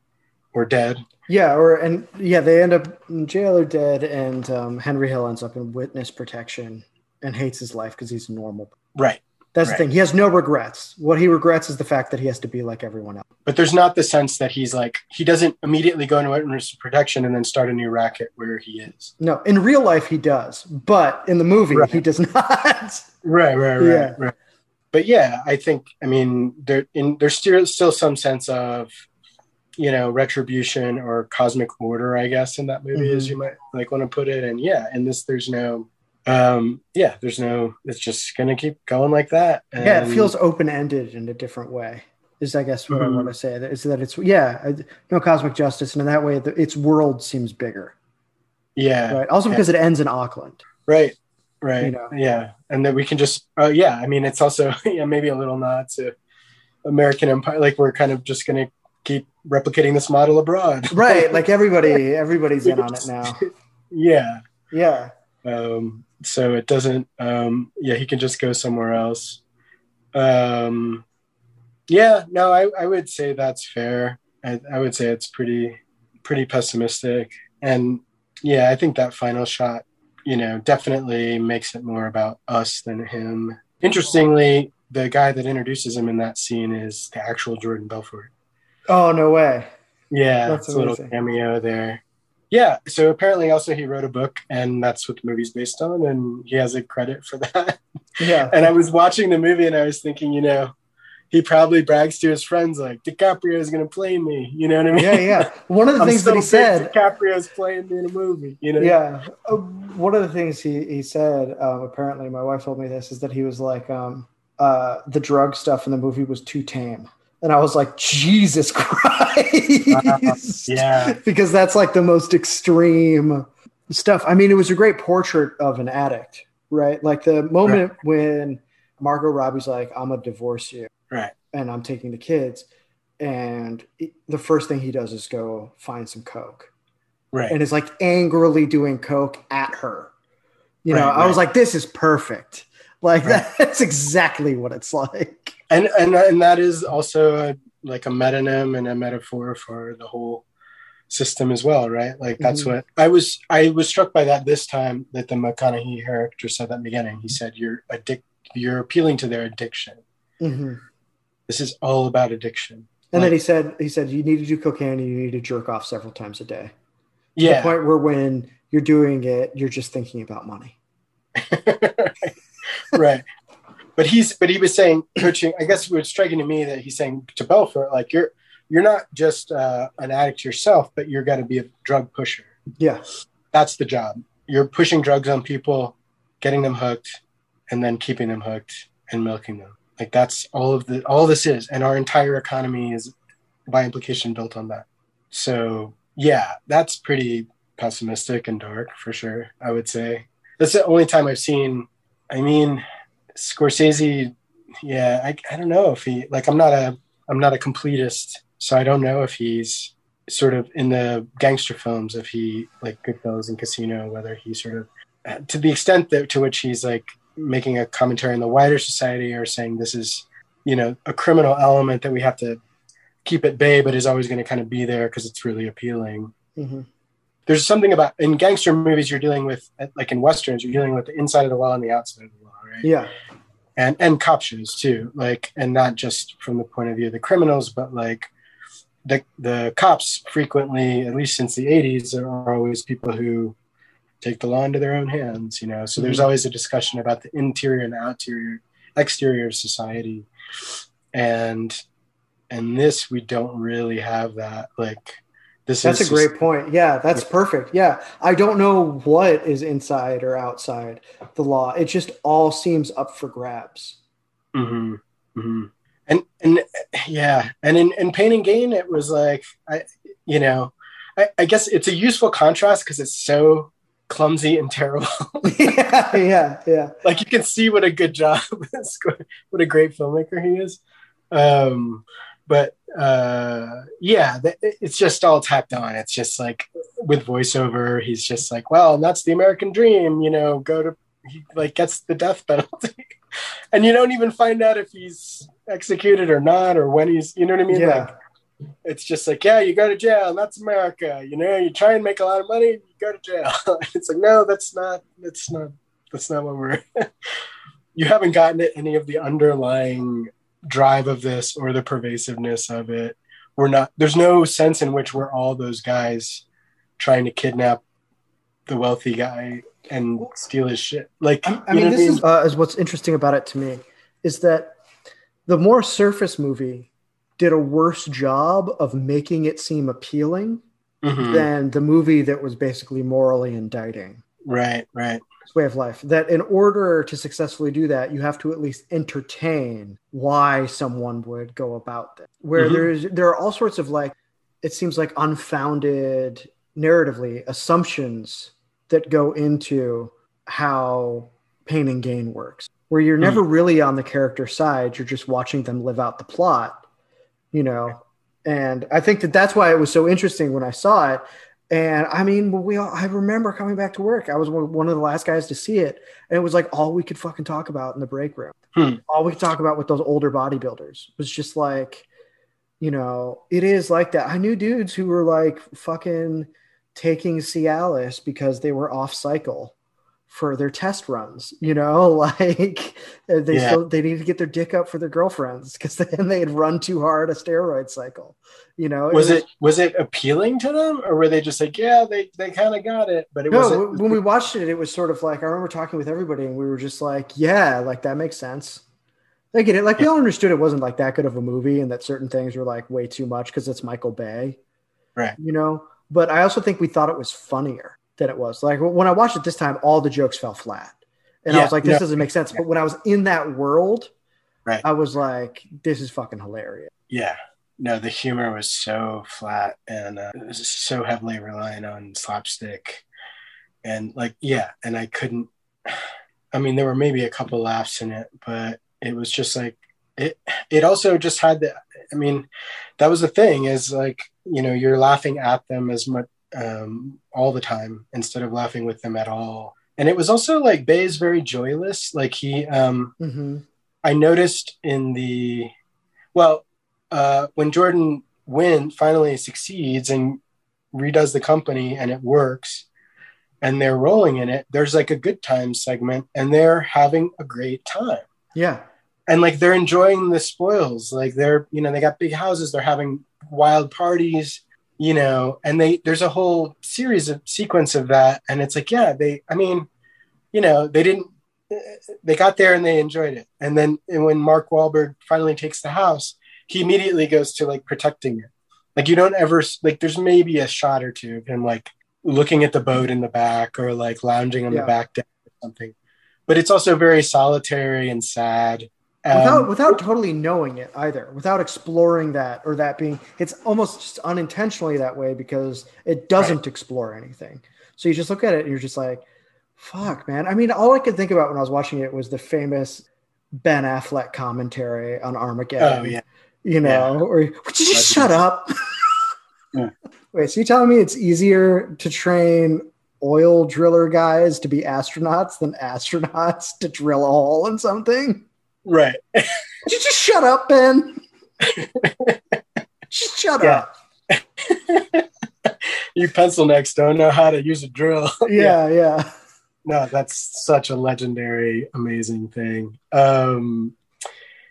we're dead. Yeah, or and yeah, they end up in jail or dead, and um, Henry Hill ends up in witness protection and hates his life because he's normal. right That's Right. the thing. He has no regrets. What he regrets is the fact that he has to be like everyone else. but there's not the sense that he's like he doesn't immediately go into witness protection and then start a new racket where he is No, in real life he does, but in the movie Right. he does not. right right right Yeah. right but yeah i think i mean there in there's still still some sense of you know retribution or cosmic order i guess in that movie as Mhm. you might like want to put it and yeah in this there's no um yeah there's no it's just gonna keep going like that yeah, it feels open ended in a different way. Is I guess what Mhm. I want to say. is that it's yeah, no cosmic justice, and in that way, the, its world seems bigger, yeah right? Also because it ends in Auckland. right right You know. yeah and then we can just uh, yeah i mean it's also yeah maybe a little nod to american empire like we're kind of just gonna keep replicating this model abroad. right. Like everybody, everybody's in on it now. yeah. Yeah. Um, so it doesn't, um, yeah, he can just go somewhere else. Um, yeah, no, I, I would say that's fair. I, I would say it's pretty, pretty pessimistic. And yeah, I think that final shot, you know, definitely makes it more about us than him. Interestingly, the guy that introduces him in that scene is the actual Jordan Belfort. Oh no way! Yeah, that's a little cameo there. Yeah, so apparently also he wrote a book, and that's what the movie's based on, and he has a credit for that. Yeah. and I was watching the movie, and I was thinking, you know, he probably brags to his friends like DiCaprio is going to play me. You know what I mean? Yeah, yeah. One of the things that he said, DiCaprio is playing me in a movie. You know? Yeah. Uh, one of the things he he said, um, apparently, my wife told me this, is that he was like, um, uh, the drug stuff in the movie was too tame. And I was like, Jesus Christ. Uh, yeah. because that's like the most extreme stuff. I mean, it was a great portrait of an addict, right? Like the moment right. when Margot Robbie's like, I'm going to divorce you. Right. And I'm taking the kids. And the first thing he does is go find some Coke. Right. And is like angrily doing Coke at her. You know, right, I was like, this is perfect. Like right. that's exactly what it's like. And and and that is also a, like a metonym and a metaphor for the whole system as well, right? Like that's mm-hmm. what I was I was struck by that this time that the McConaughey character said at the beginning. He said you're addict. you're appealing to their addiction. Mm-hmm. This is all about addiction. And like, then he said he said you need to do cocaine and you need to jerk off several times a day. Yeah. the point where when you're doing it, you're just thinking about money. right. But he's but he was saying coaching. I guess it was striking to me that he's saying to Belfort, like you're you're not just uh, an addict yourself, but you're going to be a drug pusher. Yeah, that's the job. You're pushing drugs on people, getting them hooked, and then keeping them hooked and milking them. Like that's all of the all this is, and our entire economy is by implication built on that. So yeah, that's pretty pessimistic and dark for sure. I would say that's the only time I've seen I mean, Scorsese, yeah, I, I don't know if he like I'm not a I'm not a completist, so I don't know if he's sort of in the gangster films if he like Goodfellas and Casino, whether he sort of to the extent that to which he's like making a commentary on the wider society or saying this is you know a criminal element that we have to keep at bay, but is always going to kind of be there because it's really appealing. Mm-hmm there's something about in gangster movies you're dealing with like in westerns you're dealing with the inside of the law and the outside of the law right? Yeah. And and cop shows too like and not just from the point of view of the criminals but like the the cops frequently at least since the 80s are always people who take the law into their own hands you know? So mm-hmm. there's always a discussion about the interior and the exterior exterior of society. And and this we don't really have that like this that's a great point. Yeah, that's perfect. Yeah, I don't know what is inside or outside the law. It just all seems up for grabs. Mm-hmm. Mm-hmm. And and yeah, and in, in Pain and Gain, it was like I, you know, I, I guess it's a useful contrast because it's so clumsy and terrible. yeah, yeah, yeah. Like you can see what a good job, what a great filmmaker he is. Um, but uh, yeah, it's just all tacked on. It's just like with voiceover, he's just like, well, that's the American dream, you know, go to, he like gets the death penalty. and you don't even find out if he's executed or not, or when he's, you know what I mean? Yeah. Like, it's just like, yeah, you go to jail, and that's America. You know, you try and make a lot of money, you go to jail. it's like, no, that's not, that's not, that's not what we're. you haven't gotten at any of the underlying drive of this or the pervasiveness of it. We're not, there's no sense in which we're all those guys trying to kidnap the wealthy guy and steal his shit. Like, I, I mean, this I mean? Is, uh, is what's interesting about it to me is that the more surface movie did a worse job of making it seem appealing mm-hmm. than the movie that was basically morally indicting. Right, right way of life that in order to successfully do that you have to at least entertain why someone would go about that where mm-hmm. there's there are all sorts of like it seems like unfounded narratively assumptions that go into how pain and gain works where you're never mm. really on the character side you're just watching them live out the plot you know And I think that that's why it was so interesting when I saw it. And I mean, we all, I remember coming back to work. I was one of the last guys to see it, and it was like all we could fucking talk about in the break room. Hmm. All we could talk about with those older bodybuilders was just like, you know, it is like that. I knew dudes who were like fucking taking Cialis because they were off cycle for their test runs, you know, like uh, they Yeah. still they need to get their dick up for their girlfriends because then they had run too hard a steroid cycle. You know, Was it was it appealing to them, or were they just like, yeah, they they kind of got it, but it no, wasn't. when we watched it, it was sort of like I remember talking with everybody, and we were just like, "Yeah, like that makes sense." They get it. Like we all understood it wasn't like that good of a movie, and that certain things were like way too much because it's Michael Bay, Right. You know. But I also think we thought it was funnier than it was. Like when I watched it this time, all the jokes fell flat, and I was like, "This no. doesn't make sense." But when I was in that world, Right. I was like, "This is fucking hilarious." yeah, no, the humor was so flat and uh, it was so heavily relying on slapstick, and like, yeah, and I couldn't. I mean, there were maybe a couple laughs in it, but it was just like it. It also just had the. I mean, that was the thing is like you know you're laughing at them as much um, all the time instead of laughing with them at all. And it was also like Bay is very joyless. Like he, um, hmm I noticed in the well, uh, when Jordan win finally succeeds and redoes the company and it works and they're rolling in it, there's like a good time segment and they're having a great time. Yeah, And like they're enjoying the spoils. Like they're, you know, they got big houses, they're having wild parties, you know, and they there's a whole series of sequence of that. And it's like, yeah, they I mean, you know, they didn't they got there and they enjoyed it. And then and when Mark Wahlberg finally takes the house, he immediately goes to like protecting it. Like you don't ever like there's maybe a shot or two of him like looking at the boat in the back or like lounging on Yeah. the back deck or something. But it's also very solitary and sad. Um, without without totally knowing it either, without exploring that or that being, it's almost just unintentionally that way because it doesn't explore anything. So you just look at it and you're just like, "Fuck, man." I mean, all I could think about when I was watching it was the famous Ben Affleck commentary on Armageddon. oh yeah. you know, or would you just shut up? Yeah. Wait, so you telling me it's easier to train oil driller guys to be astronauts than astronauts to drill a hole in something? Right. Would you just shut up, Ben? Just shut Yeah. up. you pencil necks don't know how to use a drill. Yeah, yeah. No, that's such a legendary, amazing thing. Um,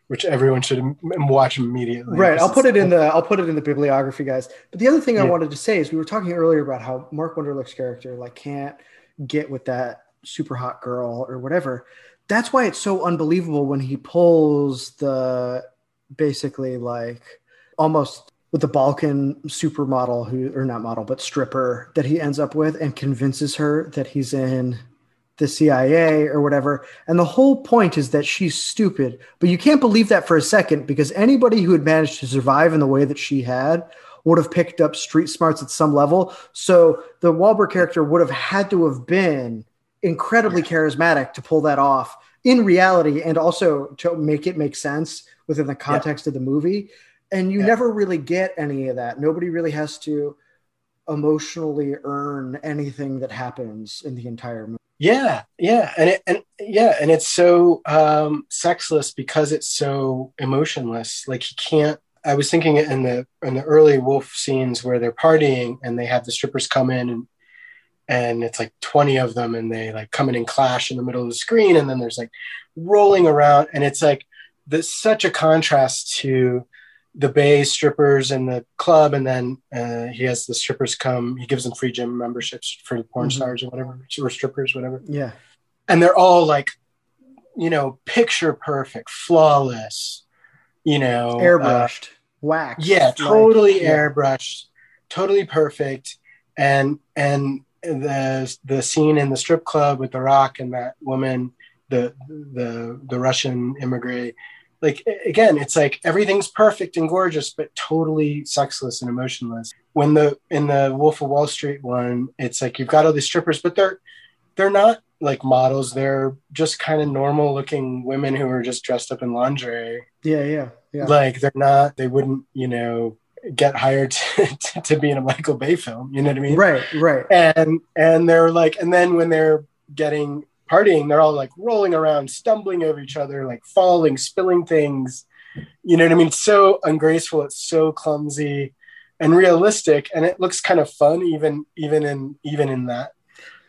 which everyone should watch immediately. Right. I'll put it in the. I'll put it in the bibliography, guys. But the other thing I wanted to say is we were talking earlier about how Mark Wunderlich's character like can't get with that super hot girl or whatever. That's why it's so unbelievable when he pulls the basically like almost with the Balkan supermodel who or not model but stripper that he ends up with and convinces her that he's in the CIA or whatever. And the whole point is that she's stupid, but you can't believe that for a second because anybody who had managed to survive in the way that she had would have picked up street smarts at some level. So the Wahlberg character would have had to have been incredibly charismatic to pull that off in reality and also to make it make sense within the context of the movie. And you Yeah. never really get any of that. Nobody really has to emotionally earn anything that happens in the entire movie. Yeah, yeah, and it and yeah, and it's so um, sexless because it's so emotionless. Like he can't. I was thinking in the in the early Wolf scenes where they're partying and they have the strippers come in and and it's like 20 of them and they like come in and clash in the middle of the screen and then there's like rolling around and it's like there's such a contrast to the bay strippers and the club and then uh, he has the strippers come he gives them free gym memberships for the porn Mhm. stars or whatever or strippers whatever Yeah. and they're all like you know picture perfect flawless you know uh, Airbrushed, waxed. yeah like- totally yeah. airbrushed totally perfect and and the the scene in the strip club with the rock and that woman the the the russian immigrant like again it's like everything's perfect and gorgeous but totally sexless and emotionless. When the in the wolf of wall street one it's like you've got all these strippers but they're they're not like models. They're just kind of normal looking women who are just dressed up in lingerie. Yeah, yeah, yeah. like they're not they wouldn't you know get hired to, to, to be in a Michael Bay film. You know what I mean? Right, right. And and they're like, and then when they're getting partying, they're all like rolling around, stumbling over each other, like falling, spilling things. You know what I mean? It's so ungraceful. It's so clumsy and realistic, and it looks kind of fun, even even in even in that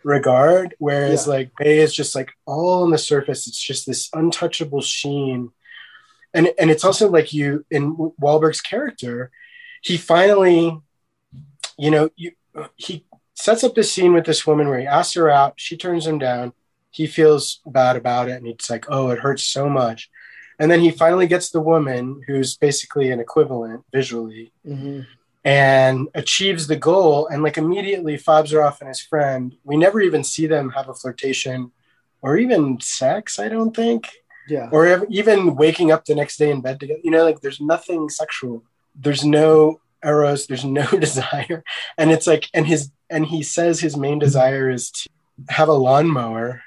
regard. Whereas yeah. like Bay is just like all on the surface. It's just this untouchable sheen, and and it's also like you in Wahlberg's character, he finally, you know, you he sets up this scene with this woman where he asks her out, she turns him down, he feels bad about it, and he's like, oh, it hurts so much. And then he finally gets the woman who's basically an equivalent visually. Mm-hmm and achieves the goal and like immediately fobs her off and his friend. We never even see them have a flirtation or even sex, I don't think. Yeah. Or even waking up the next day in bed together. You know, like there's nothing sexual. There's no eros, there's no desire. And it's like and his and he says his main desire is to have a lawnmower.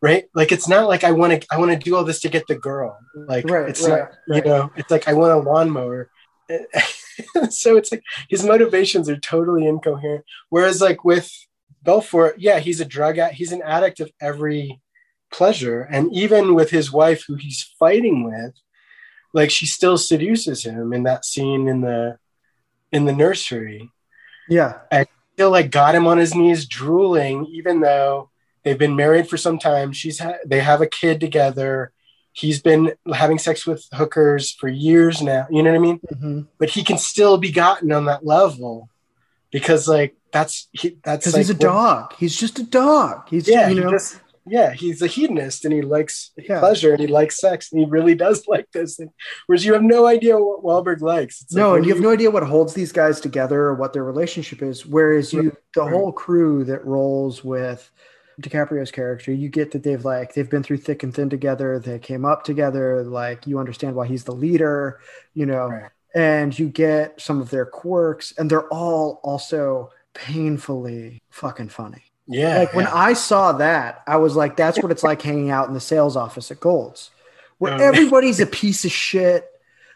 Right? Like it's not like I want to I want to do all this to get the girl. Like right, it's right, not, right. you know, it's like I want a lawnmower. so it's like his motivations are totally incoherent. Whereas like with Belfort, yeah, he's a drug addict. He's an addict of every pleasure. And even with his wife, who he's fighting with, like she still seduces him in that scene in the in the nursery. Yeah. And still like got him on his knees drooling, even though they've been married for some time. She's ha- they have a kid together he's been having sex with hookers for years now you know what i mean mm-hmm. but he can still be gotten on that level because like that's he, that's because like, he's a dog he's just a dog he's yeah you know he just, yeah he's a hedonist and he likes yeah. pleasure and he likes sex and he really does like those things whereas you have no idea what Wahlberg likes it's no like, and you have no idea what holds these guys together or what their relationship is whereas you the whole crew that rolls with DiCaprio's character, you get that they've like they've been through thick and thin together. They came up together. Like you understand why he's the leader, you know, right. and you get some of their quirks, and they're all also painfully fucking funny. Yeah. Like when I saw that, I was like, that's what it's like hanging out in the sales office at Gold's, where oh, everybody's a piece of shit.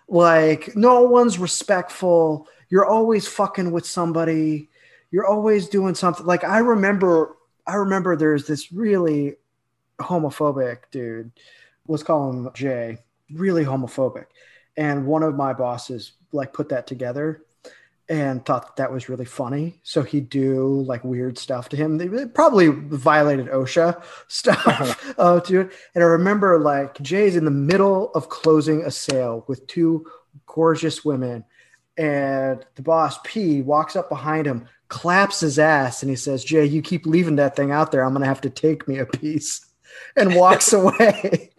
Like no one's respectful. You're always fucking with somebody. You're always doing something. Like I remember I remember there's this really homophobic dude. Let's call him Jay. Really homophobic, and one of my bosses like put that together and thought that, that was really funny. So he'd do like weird stuff to him. They probably violated OSHA stuff uh, to it. And I remember like Jay's in the middle of closing a sale with two gorgeous women, and the boss P walks up behind him, claps his ass and he says, Jay, you keep leaving that thing out there. I'm going to have to take me a piece and walks away.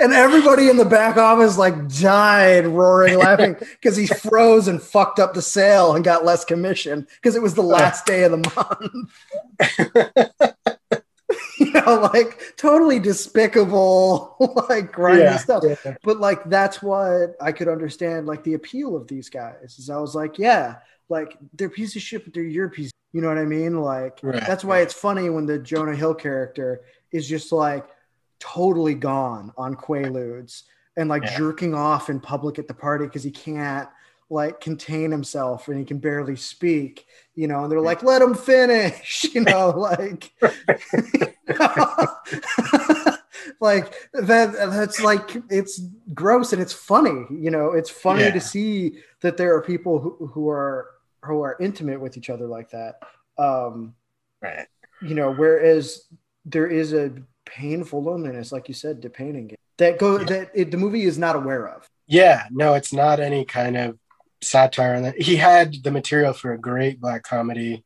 And everybody in the back office like died roaring laughing because he froze and fucked up the sale and got less commission because it was the last day of the month. you know, like totally despicable, like grimy yeah, stuff. Yeah. But like that's what I could understand, like the appeal of these guys. Is I was like, yeah, like they're piece of shit, but they're your piece. You know what I mean? Like right. that's why it's funny when the Jonah Hill character is just like totally gone on Quaaludes and like yeah. jerking off in public at the party because he can't like contain himself and he can barely speak, you know, and they're like, let him finish, you know, like like that that's like it's gross and it's funny, you know, it's funny yeah. to see that there are people who, who are who are intimate with each other like that. Um, right. You know, whereas there is a painful loneliness, like you said, depending that go yeah. that it, the movie is not aware of. Yeah, no, it's not any kind of satire on that. He had the material for a great black comedy,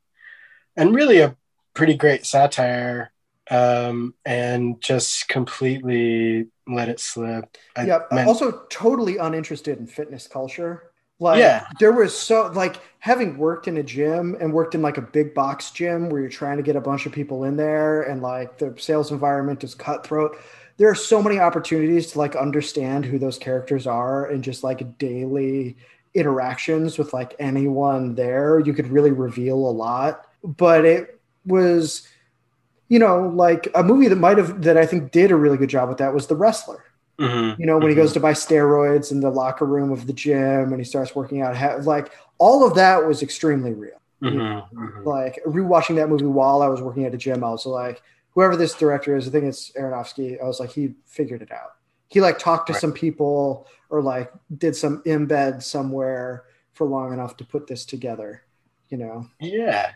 and really a pretty great satire, um, and just completely let it slip. Yeah, I also totally uninterested in fitness culture. Like yeah. there was so like having worked in a gym and worked in like a big box gym where you're trying to get a bunch of people in there and like the sales environment is cutthroat. There are so many opportunities to like understand who those characters are and just like daily interactions with like anyone there. You could really reveal a lot. But it was, you know, like a movie that might have that I think did a really good job with that was The Wrestler Mhm. You know, when he Mhm. goes to buy steroids in the locker room of the gym and he starts working out, ha- like all of that was extremely real. Mhm. Mhm. Like rewatching that movie while I was working at a gym, I was like, whoever this director is, I think it's Aronofsky. I was like, he figured it out. He like talked to Right. some people or like did some embed somewhere for long enough to put this together. You know, Yeah.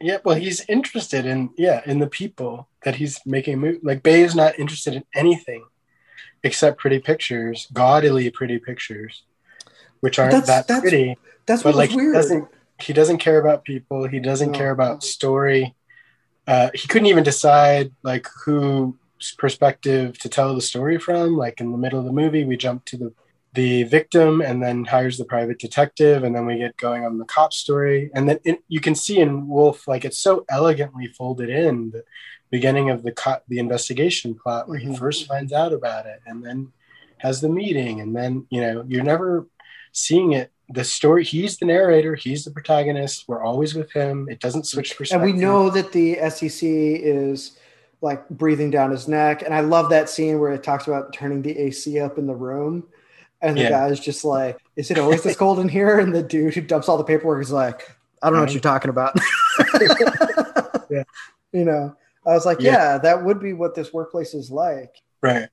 Yeah, well, he's interested in yeah in the people that he's making. Mo- like Bay is not interested in anything except pretty pictures, gaudily pretty pictures, which aren't That's- that that's pretty. that's what like was he weird. doesn't he doesn't care about people. He doesn't No. care about story. Uh, he couldn't even decide like whose perspective to tell the story from. Like in the middle of the movie, we jump to the the victim and then hires the private detective and then we get going on the cop story and then it, you can see in wolf like it's so elegantly folded in the beginning of the co- the investigation plot where he Mhm. first finds out about it and then has the meeting and then you know you're never seeing it the story he's the narrator he's the protagonist we're always with him it doesn't switch perspective. and we know that the SEC is like breathing down his neck. And I love that scene where it talks about turning the AC up in the room. And the Yeah. guy's just like, Is it always this cold in here? And the dude who dumps all the paperwork is like, I don't know what you're talking about. Yeah. You know, I was like, Yeah. yeah. that would be what this workplace is like. right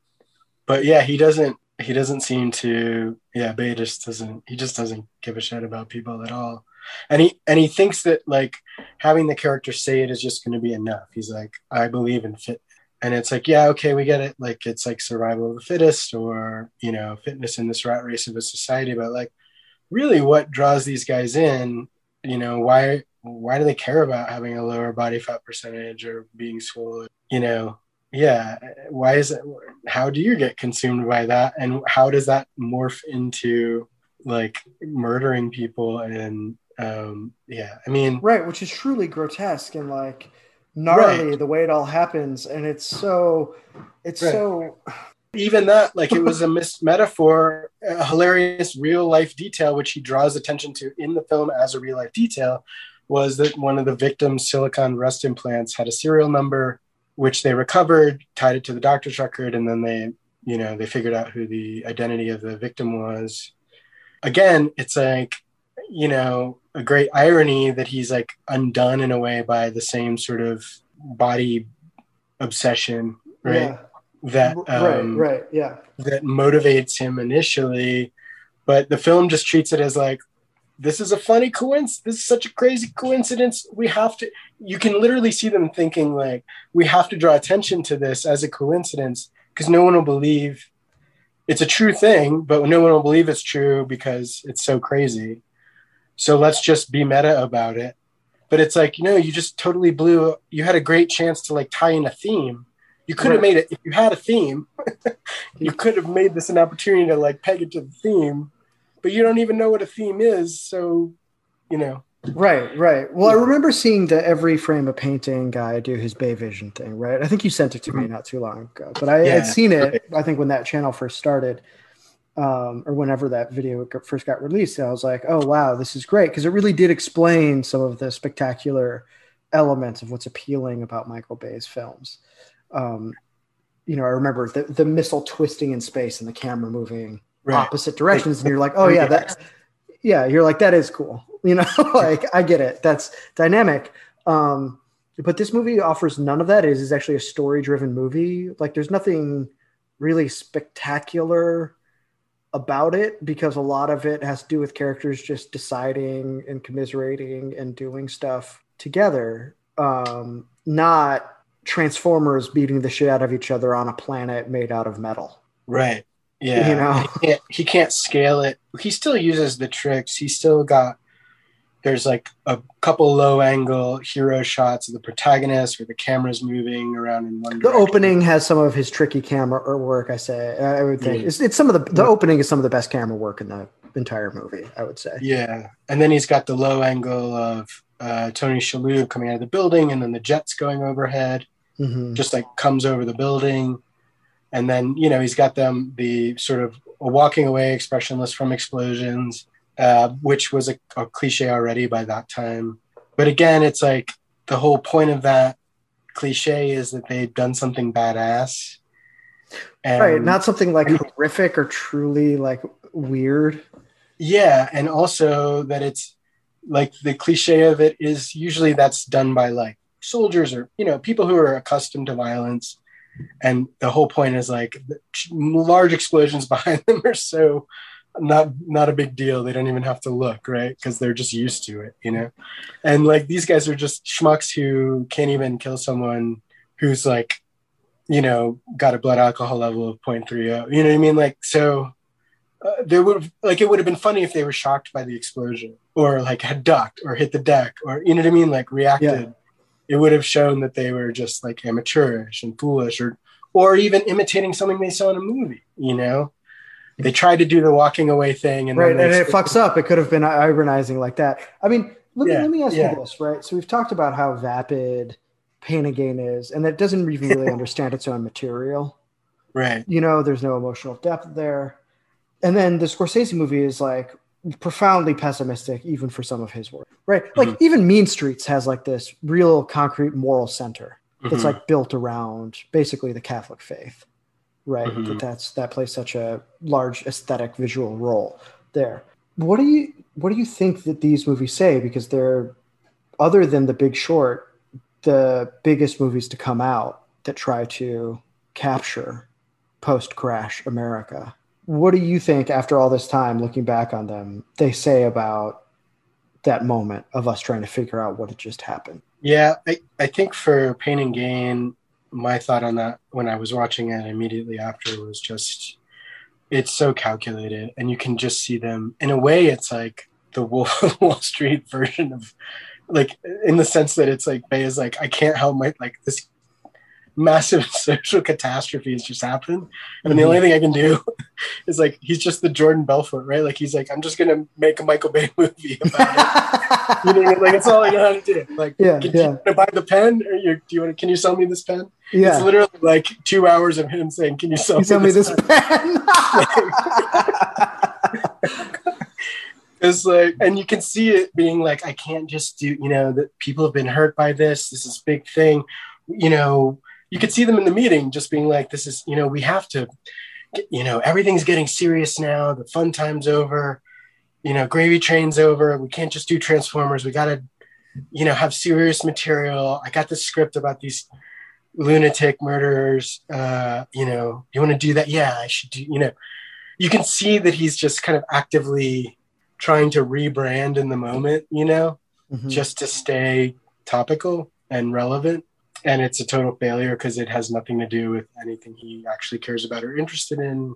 but yeah he doesn't he doesn't seem to yeah Bay just doesn't he just doesn't give a shit about people at all and he and he thinks that like having the character say it is just going to be enough he's like i believe in fit and it's like yeah okay we get it. Like it's like survival of the fittest or you know fitness in this rat race of a society. But like really what draws these guys in you know why why do they care about having a lower body fat percentage or being swollen? You know yeah why is it how do you get consumed by that? And how does that morph into like murdering people and um yeah i mean Right, which is truly grotesque and like gnarly the way it all happens. And it's so, it's Right. so, even that like it was a mis- metaphor a hilarious real life detail which he draws attention to in the film as a real life detail was that one of the victims silicon rust implants had a serial number which they recovered tied it to the doctor's record and then they you know they figured out who the identity of the victim was again it's like you know a great irony that he's like undone in a way by the same sort of body obsession right yeah. that um, right, right. Yeah. that motivates him initially, but the film just treats it as like this is a funny coincidence. This is such a crazy coincidence. We have to. You can literally see them thinking like we have to draw attention to this as a coincidence because no one will believe it's a true thing, but no one will believe it's true because it's so crazy. So let's just be meta about it. But it's like, you know, you just totally blew. You had a great chance to like tie in a theme. You could have Right. made it if you had a theme. you could have made this an opportunity to like peg it to the theme, but you don't even know what a theme is. So, you know, Right, right. Well, I remember seeing the every frame a painting guy do his Bay Vision thing, right? I think you sent it to me mm-hmm. not too long ago, but I Yeah, had seen it. I think when that channel first started, um, or whenever that video first got released, I was like, "Oh wow, this is great!" Because it really did explain some of the spectacular elements of what's appealing about Michael Bay's films. Um, you know, I remember the the missile twisting in space and the camera moving opposite directions, and you're like, "Oh yeah, that's, yeah, you're like, that is cool. You know, like I get it. That's dynamic. Um, but this movie offers none of that. It is actually a story driven movie. Like there's nothing really spectacular about it because a lot of it has to do with characters just deciding and commiserating and doing stuff together. Um, not Transformers beating the shit out of each other on a planet made out of metal. right. Yeah. You know? he, can't, he can't scale it. He still uses the tricks. He still got, there's like a couple low angle hero shots of the protagonist where the camera's moving around in one The direction. opening has some of his tricky camera or work. I say I would think Yeah. it's, it's some of the the opening is some of the best camera work in the entire movie. I would say. Yeah, and then he's got the low angle of uh, Tony Shalhoub coming out of the building, and then the jets going overhead, Mhm. just like comes over the building, and then you know he's got them the sort of walking away expressionless from explosions, uh, which was a, a cliche already by that time. But again, it's like the whole point of that cliche is that they've done something badass, And, right, not something like horrific or truly like weird. Yeah, and also that it's like the cliche of it is usually that's done by like soldiers or you know people who are accustomed to violence and the whole point is like large explosions behind them are so not not a big deal they don't even have to look right because they're just used to it you know and like these guys are just schmucks who can't even kill someone who's like you know got a blood alcohol level of 0.30 you know what i mean like so uh, there would like it would have been funny if they were shocked by the explosion or like had ducked or hit the deck or you know what I mean, like reacted. Yeah. It would have shown that they were just like amateurish and foolish, or or even imitating something they saw in a movie. You know, they tried to do the walking away thing, and right, and it fucks up. It could have been ironizing like that. I mean, let me yeah, let me ask yeah. you this, right? So we've talked about how vapid Pain and Gain is, and that doesn't even really understand its own material. Right. You know, there's no emotional depth there and then the Scorsese movie is like profoundly pessimistic even for some of his work right like mm-hmm. even mean streets has like this real concrete moral center that's mm-hmm. like built around basically the catholic faith right? Mm-hmm. that that's that plays such a large aesthetic visual role there. What do you what do you think that these movies say? Because they're other than the big short the biggest movies to come out that try to capture post crash america. What do you think after all this time looking back on them they say about that moment of us trying to figure out what had just happened? Yeah i, I think for pain and gain my thought on that when i was watching it immediately after was just it's so calculated and you can just see them. In a way it's like the Wolf of wall street version of like in the sense that it's like bay is like i can't help my like this massive social catastrophe has just happened. And mm-hmm. the only thing I can do is like he's just the Jordan Belfort, right? Like he's like, I'm just gonna make a Michael Bay movie about it. you know, like it's all I know how to do. Like, yeah, can yeah. you buy the pen? Or you, do you want? To, can you sell me this pen? Yeah. It's literally like two hours of him saying, "Can you sell, me, sell me, this, pen?" pen? it's like and you can see it being like i can't just do you know that people have been hurt by this this is big thing you know you could see them in the meeting just being like, this is, you know, we have to, you know, everything's getting serious now. The fun time's over. You know, gravy train's over. We can't just do Transformers. We got to, you know, have serious material. I got this script about these lunatic murderers. Uh, you know, you want to do that? Yeah, I should do, you know, you can see that he's just kind of actively trying to rebrand in the moment, you know, mm-hmm. just to stay topical and relevant and it's a total failure because it has nothing to do with anything he actually cares about or interested in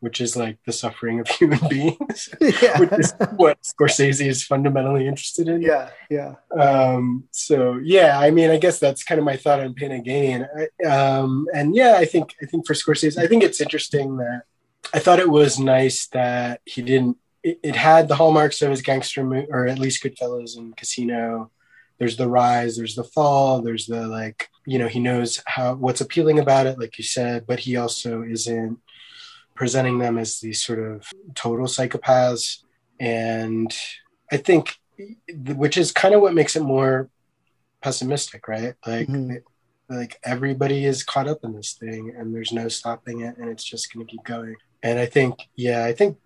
which is like the suffering of human beings yeah. which is what scorsese is fundamentally interested in. Yeah yeah. Um, so yeah i mean i guess that's kind of my thought on pain and gain. Um, and yeah i think i think for scorsese i think it's interesting that i thought it was nice that he didn't it, it had the hallmarks of his gangster mo- or at least goodfellas and casino there's the rise there's the fall there's the like you know he knows how what's appealing about it like you said but he also isn't presenting them as these sort of total psychopaths. And i think which is kind of what makes it more pessimistic right? Like mm-hmm. like everybody is caught up in this thing and there's no stopping it and it's just going to keep going. And i think yeah i think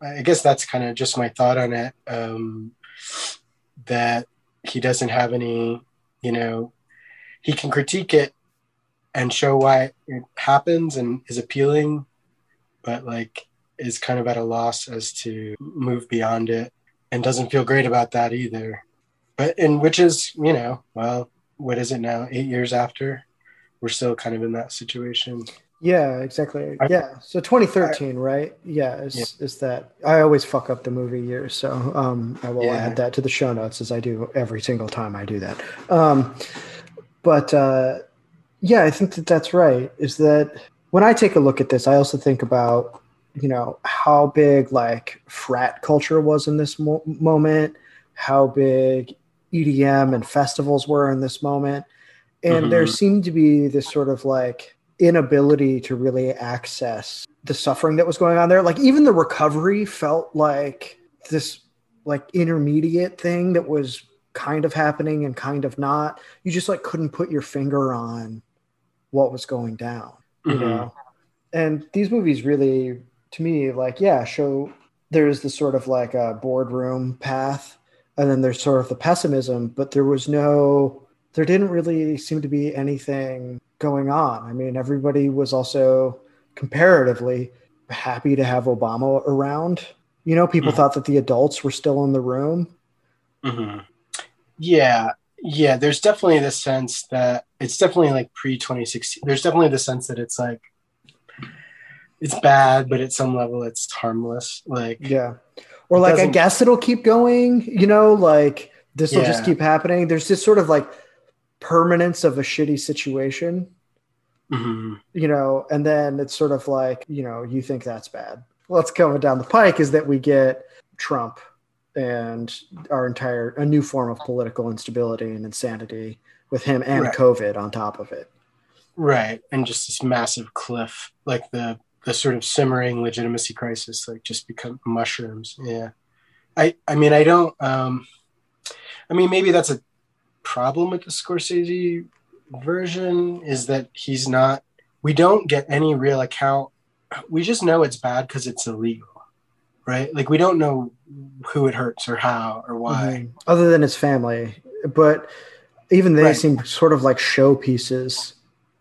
i guess that's kind of just my thought on it um that he doesn't have any, you know, he can critique it and show why it happens and is appealing, but like is kind of at a loss as to move beyond it and doesn't feel great about that either. But and which is, you know, well, what is it now? Eight years after, we're still kind of in that situation. Yeah, exactly. Yeah. So 2013, right? Yeah, is yeah. is that I always fuck up the movie year, so um I will yeah. add that to the show notes as I do every single time I do that. Um but uh yeah, I think that that's right. Is that when I take a look at this, I also think about you know how big like frat culture was in this mo- moment, how big EDM and festivals were in this moment, and mm-hmm. there seemed to be this sort of like inability to really access the suffering that was going on there. Like even the recovery felt like this like intermediate thing that was kind of happening and kind of not. You just like couldn't put your finger on what was going down, you mm-hmm. know. and these movies really, to me, like yeah, show there's the sort of like a boardroom path, and then there's sort of the pessimism, but there was no, there didn't really seem to be anything going on. I mean, everybody was also comparatively happy to have Obama around. You know, people mm-hmm. thought that the adults were still in the room. Mm-hmm. Yeah, yeah. There's definitely the sense that it's definitely like pre 2016. There's definitely the sense that it's like it's bad, but at some level it's harmless. Like yeah, or like I guess it'll keep going. You know, like this will yeah. just keep happening. There's this sort of like permanence of a shitty situation. Mm-hmm. You know, and then it's sort of like you know you think that's bad. What's coming down the pike is that we get Trump and our entire a new form of political instability and insanity with him and right. COVID on top of it. Right, and just this massive cliff, like the the sort of simmering legitimacy crisis like just become mushrooms yeah i i mean i don't um i mean maybe that's a problem with the scorsese version is that he's not we don't get any real account we just know it's bad because it's illegal right like we don't know who it hurts or how or why mm-hmm. other than his family but even they right. seem sort of like showpieces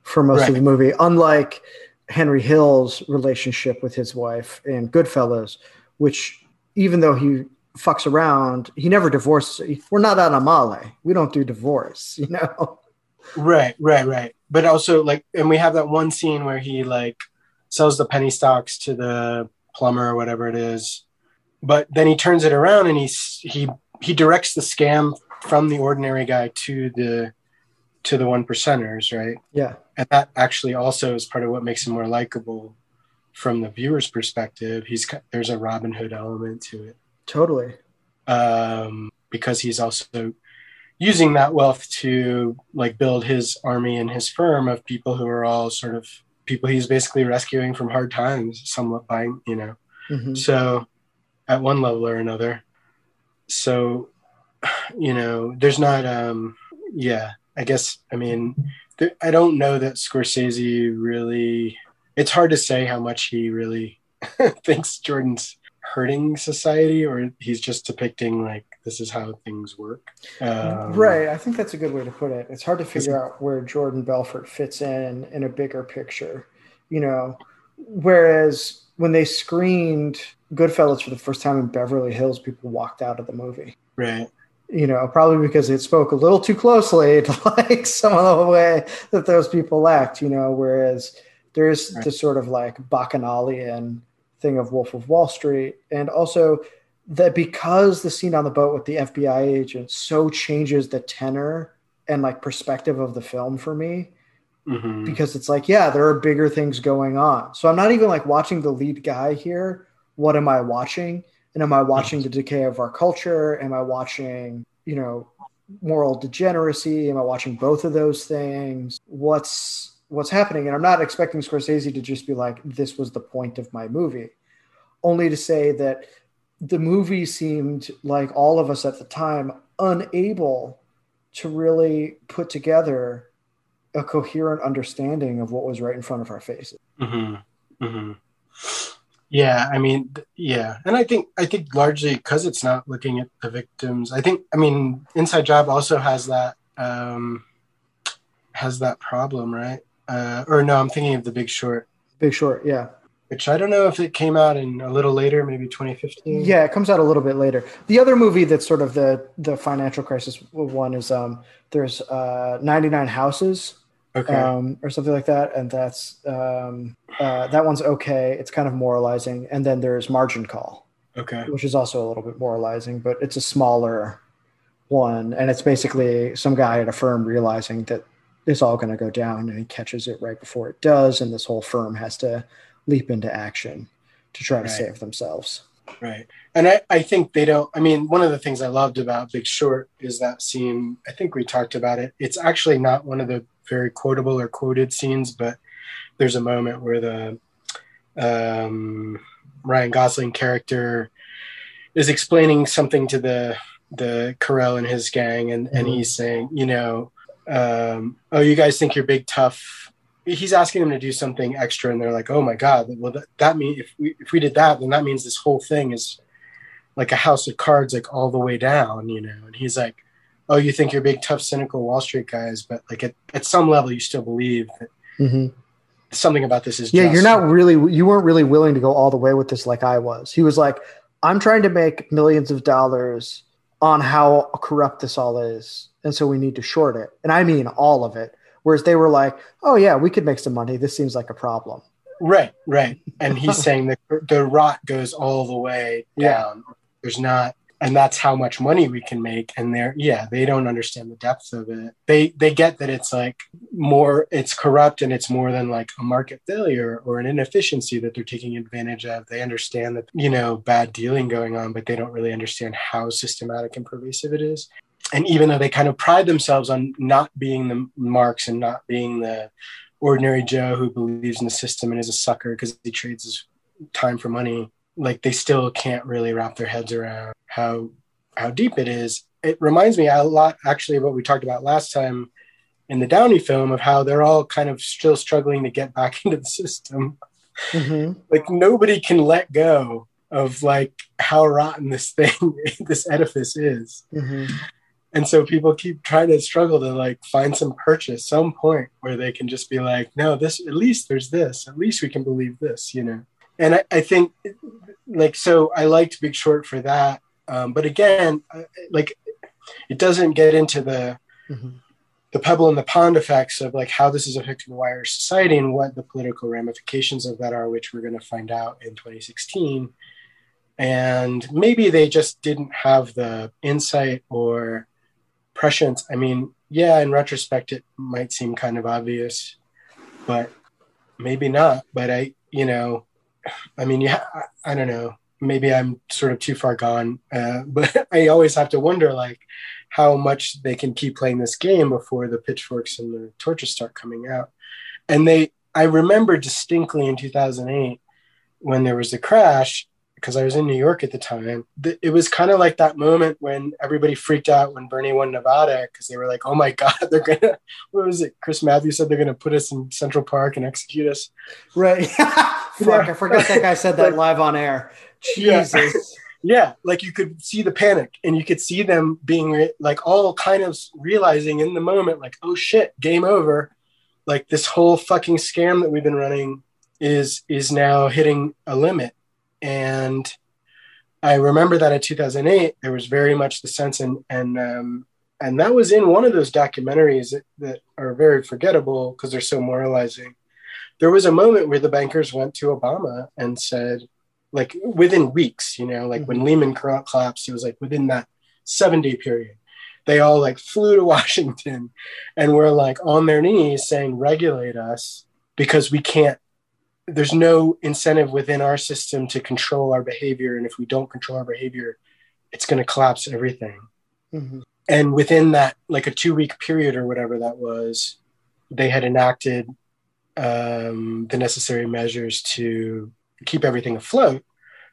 for most right. of the movie unlike Henry Hill's relationship with his wife in Goodfellas, which even though he fucks around, he never divorces. We're not on Amale. We don't do divorce, you know? Right, right, right. But also like, and we have that one scene where he like sells the penny stocks to the plumber or whatever it is. But then he turns it around and he's, he, he directs the scam from the ordinary guy to the to the one percenters, right? Yeah. And that actually also is part of what makes him more likable from the viewer's perspective. He's there's a Robin Hood element to it. Totally. Um, because he's also using that wealth to like build his army and his firm of people who are all sort of people he's basically rescuing from hard times, somewhat by you know. Mm-hmm. So, at one level or another. So, you know, there's not um yeah I guess I mean th- I don't know that Scorsese really. It's hard to say how much he really thinks Jordan's hurting society, or he's just depicting like this is how things work. Um, right. I think that's a good way to put it. It's hard to figure out where Jordan Belfort fits in in a bigger picture. You know, whereas when they screened Goodfellas for the first time in Beverly Hills, people walked out of the movie. Right you know, probably because it spoke a little too closely to like some of the way that those people act, you know, whereas there's right. this sort of like bacchanalian thing of Wolf of Wall Street. And also that because the scene on the boat with the FBI agent so changes the tenor and like perspective of the film for me. Mm-hmm. Because it's like, yeah, there are bigger things going on. So I'm not even like watching the lead guy here. What am I watching? And am I watching the decay of our culture? Am I watching, you know, moral degeneracy? Am I watching both of those things? What's what's happening? And I'm not expecting Scorsese to just be like, this was the point of my movie. Only to say that the movie seemed like all of us at the time unable to really put together a coherent understanding of what was right in front of our faces. Mm-hmm. Mm-hmm. Yeah, I mean, yeah, and I think I think largely because it's not looking at the victims. I think I mean, Inside Job also has that um, has that problem, right? Uh, or no, I'm thinking of The Big Short. Big Short, yeah. Which I don't know if it came out in a little later, maybe 2015. Yeah, it comes out a little bit later. The other movie that's sort of the the financial crisis one is um, there's uh, 99 Houses okay. um, or something like that. And that's um, uh, that one's okay. It's kind of moralizing. And then there's Margin Call, okay, which is also a little bit moralizing, but it's a smaller one, and it's basically some guy at a firm realizing that it's all going to go down, and he catches it right before it does, and this whole firm has to leap into action to try to right. save themselves. Right. And I, I think they don't. I mean, one of the things I loved about Big Short is that scene. I think we talked about it. It's actually not one of the very quotable or quoted scenes, but there's a moment where the um, Ryan Gosling character is explaining something to the the Carell and his gang, and and mm-hmm. he's saying, you know, um, oh, you guys think you're big tough he's asking them to do something extra and they're like oh my god well that, that mean if we if we did that then that means this whole thing is like a house of cards like all the way down you know and he's like oh you think you're big tough cynical wall street guys but like at, at some level you still believe that mm-hmm. something about this is yeah just. you're not really you weren't really willing to go all the way with this like i was he was like i'm trying to make millions of dollars on how corrupt this all is and so we need to short it and i mean all of it Whereas they were like, oh, yeah, we could make some money. This seems like a problem. Right, right. And he's saying that the rot goes all the way down. Yeah. There's not, and that's how much money we can make. And they're, yeah, they don't understand the depth of it. They they get that it's like more, it's corrupt and it's more than like a market failure or an inefficiency that they're taking advantage of. They understand that, you know, bad dealing going on, but they don't really understand how systematic and pervasive it is and even though they kind of pride themselves on not being the marks and not being the ordinary Joe who believes in the system and is a sucker because he trades his time for money, like they still can't really wrap their heads around how how deep it is. It reminds me a lot actually of what we talked about last time in the Downey film of how they're all kind of still struggling to get back into the system. Mm-hmm. like nobody can let go of like how rotten this thing, this edifice is. Mm-hmm and so people keep trying to struggle to like find some purchase some point where they can just be like no this at least there's this at least we can believe this you know and i, I think like so i liked big short for that um, but again like it doesn't get into the mm-hmm. the pebble in the pond effects of like how this is affecting wider society and what the political ramifications of that are which we're going to find out in 2016 and maybe they just didn't have the insight or prescience, I mean, yeah, in retrospect, it might seem kind of obvious, but maybe not. But I, you know, I mean, yeah, I, I don't know. Maybe I'm sort of too far gone, uh, but I always have to wonder, like, how much they can keep playing this game before the pitchforks and the torches start coming out. And they, I remember distinctly in 2008 when there was the crash, because I was in New York at the time. It was kind of like that moment when everybody freaked out when Bernie won Nevada because they were like, "Oh my God, they're gonna." What was it? Chris Matthews said they're gonna put us in Central Park and execute us. Right. Fuck! I forgot that guy said that live on air. Jesus. Yeah. yeah, like you could see the panic, and you could see them being like all kind of realizing in the moment, like, "Oh shit, game over." Like this whole fucking scam that we've been running is is now hitting a limit and I remember that in 2008, there was very much the sense, and and um, and that was in one of those documentaries that, that are very forgettable because they're so moralizing. There was a moment where the bankers went to Obama and said, like within weeks, you know, like mm-hmm. when Lehman collapsed, it was like within that seven day period, they all like flew to Washington and were like on their knees saying, regulate us because we can't there's no incentive within our system to control our behavior and if we don't control our behavior it's going to collapse everything mm-hmm. and within that like a two week period or whatever that was they had enacted um, the necessary measures to keep everything afloat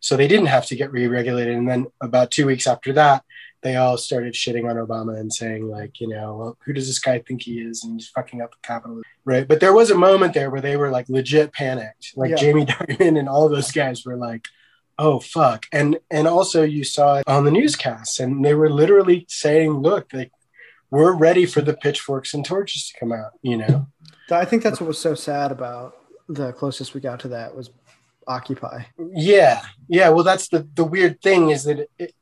so they didn't have to get re-regulated and then about two weeks after that they all started shitting on Obama and saying like, you know, well, who does this guy think he is? And he's fucking up the Capitol, right? But there was a moment there where they were like legit panicked. Like yeah. Jamie Dimon and all those guys were like, oh fuck. And and also you saw it on the newscasts, and they were literally saying, look, like we're ready for the pitchforks and torches to come out. You know, I think that's what was so sad about the closest we got to that was Occupy. Yeah, yeah. Well, that's the the weird thing is that it,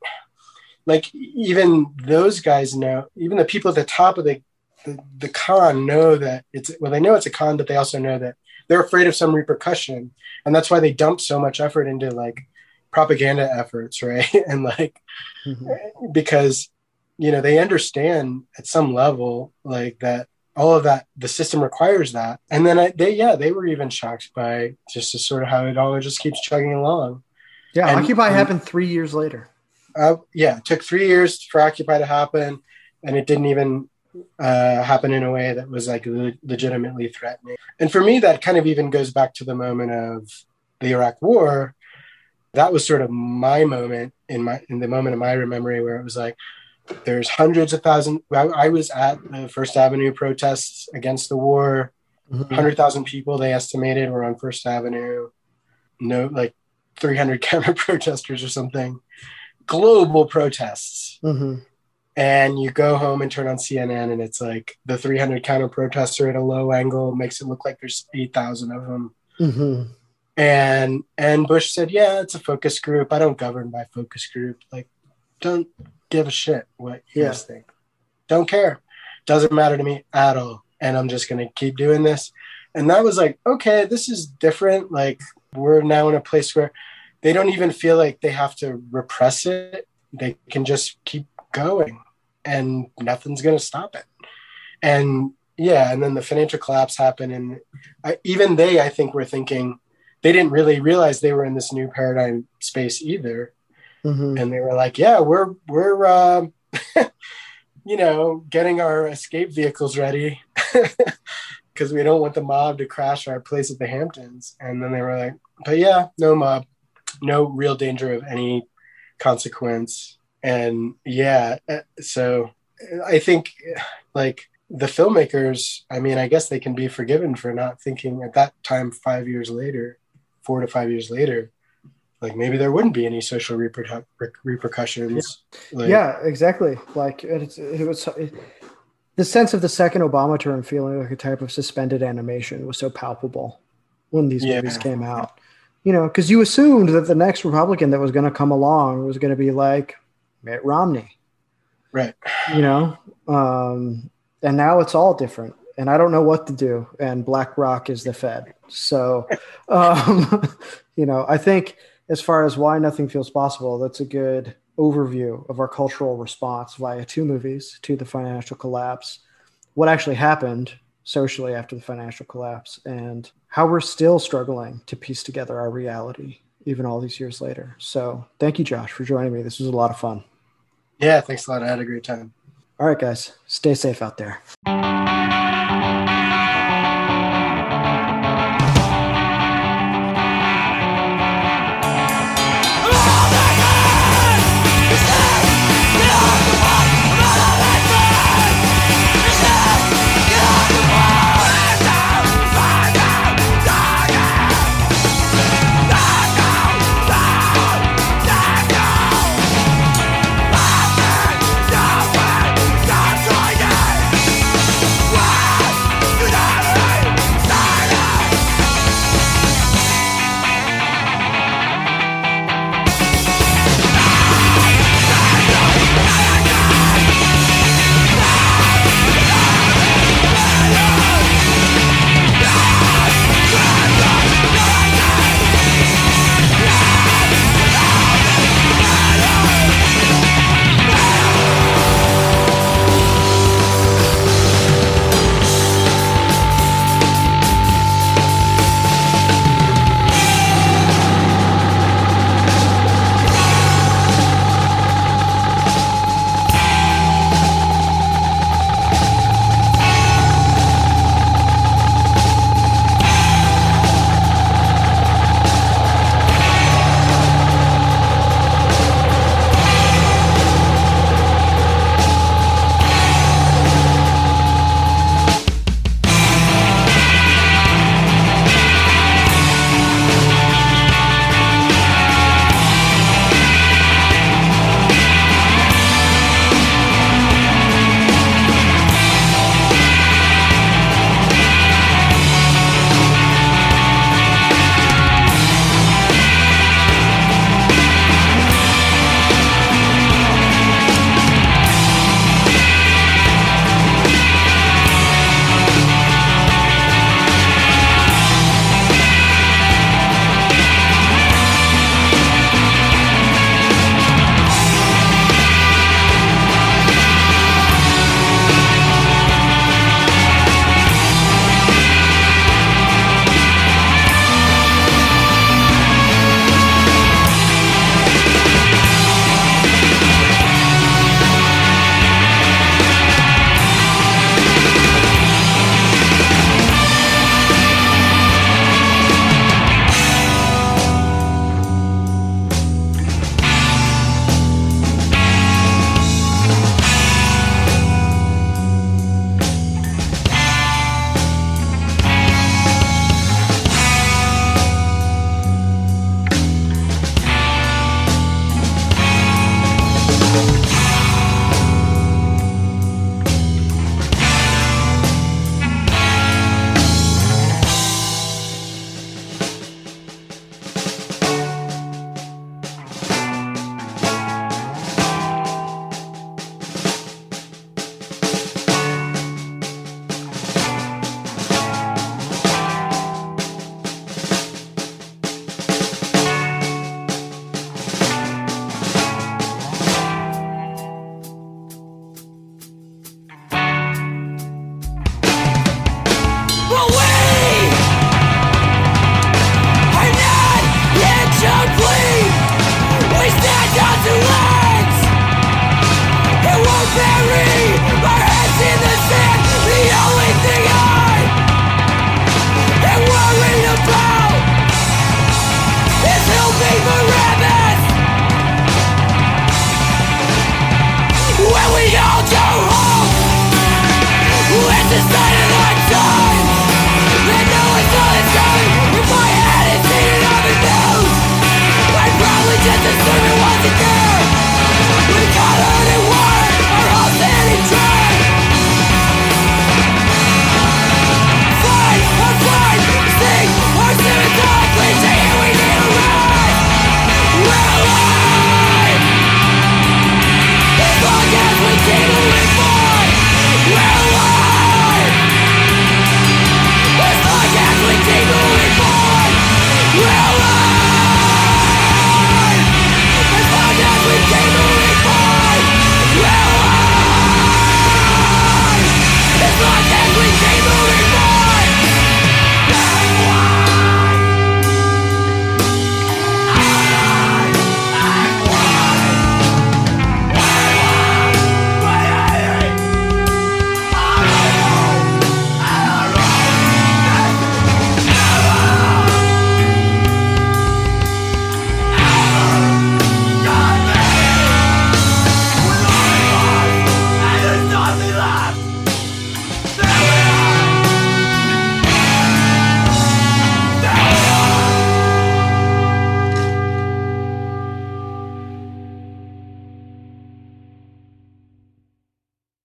like even those guys know, even the people at the top of the, the, the con know that it's well, they know it's a con, but they also know that they're afraid of some repercussion, and that's why they dump so much effort into like propaganda efforts, right? and like mm-hmm. because you know they understand at some level like that all of that the system requires that and then I, they yeah they were even shocked by just sort of how it all just keeps chugging along yeah and, occupy and, happened three years later uh, yeah, it took three years for Occupy to happen, and it didn't even uh, happen in a way that was like le- legitimately threatening. And for me, that kind of even goes back to the moment of the Iraq War. That was sort of my moment in my in the moment of my memory where it was like there's hundreds of thousands. I, I was at the First Avenue protests against the war Mm-hmm. 100,000 people they estimated were on First Avenue. No, like 300 counter protesters or something. Global protests. Mm-hmm. And you go home and turn on CNN, and it's like the 300 counter protester at a low angle makes it look like there's 8,000 of them. Mm-hmm. And and Bush said, "Yeah, it's a focus group. I don't govern by focus group. Like, don't give a shit what you yeah. guys think. Don't care. Doesn't matter to me at all. And I'm just gonna keep doing this." And that was like, okay, this is different. Like, we're now in a place where they don't even feel like they have to repress it. They can just keep going, and nothing's gonna stop it. And yeah, and then the financial collapse happened, and I, even they, I think, were thinking they didn't really realize they were in this new paradigm space either. Mm-hmm. And they were like, yeah, we're, we're, uh, you know, getting our escape vehicles ready because we don't want the mob to crash our place at the Hamptons. And then they were like, but yeah, no mob, no real danger of any consequence. And yeah, uh, so I think like the filmmakers, I mean, I guess they can be forgiven for not thinking at that time, five years later, four to five years later, like maybe there wouldn't be any social reper- repercussions. Yeah, like, yeah exactly. Like it's, it was it, the sense of the second Obama term feeling like a type of suspended animation was so palpable when these yeah. movies came out. You know, because you assumed that the next Republican that was going to come along was going to be like Mitt Romney, right? You know, um, and now it's all different and I don't know what to do. And BlackRock is the Fed. So, um, you know, I think as far as why nothing feels possible, that's a good overview of our cultural response via two movies to the financial collapse, what actually happened socially after the financial collapse, and how we're still struggling to piece together our reality even all these years later. So, thank you, Josh, for joining me. This was a lot of fun. Yeah, thanks a lot. I had a great time. All right, guys, stay safe out there.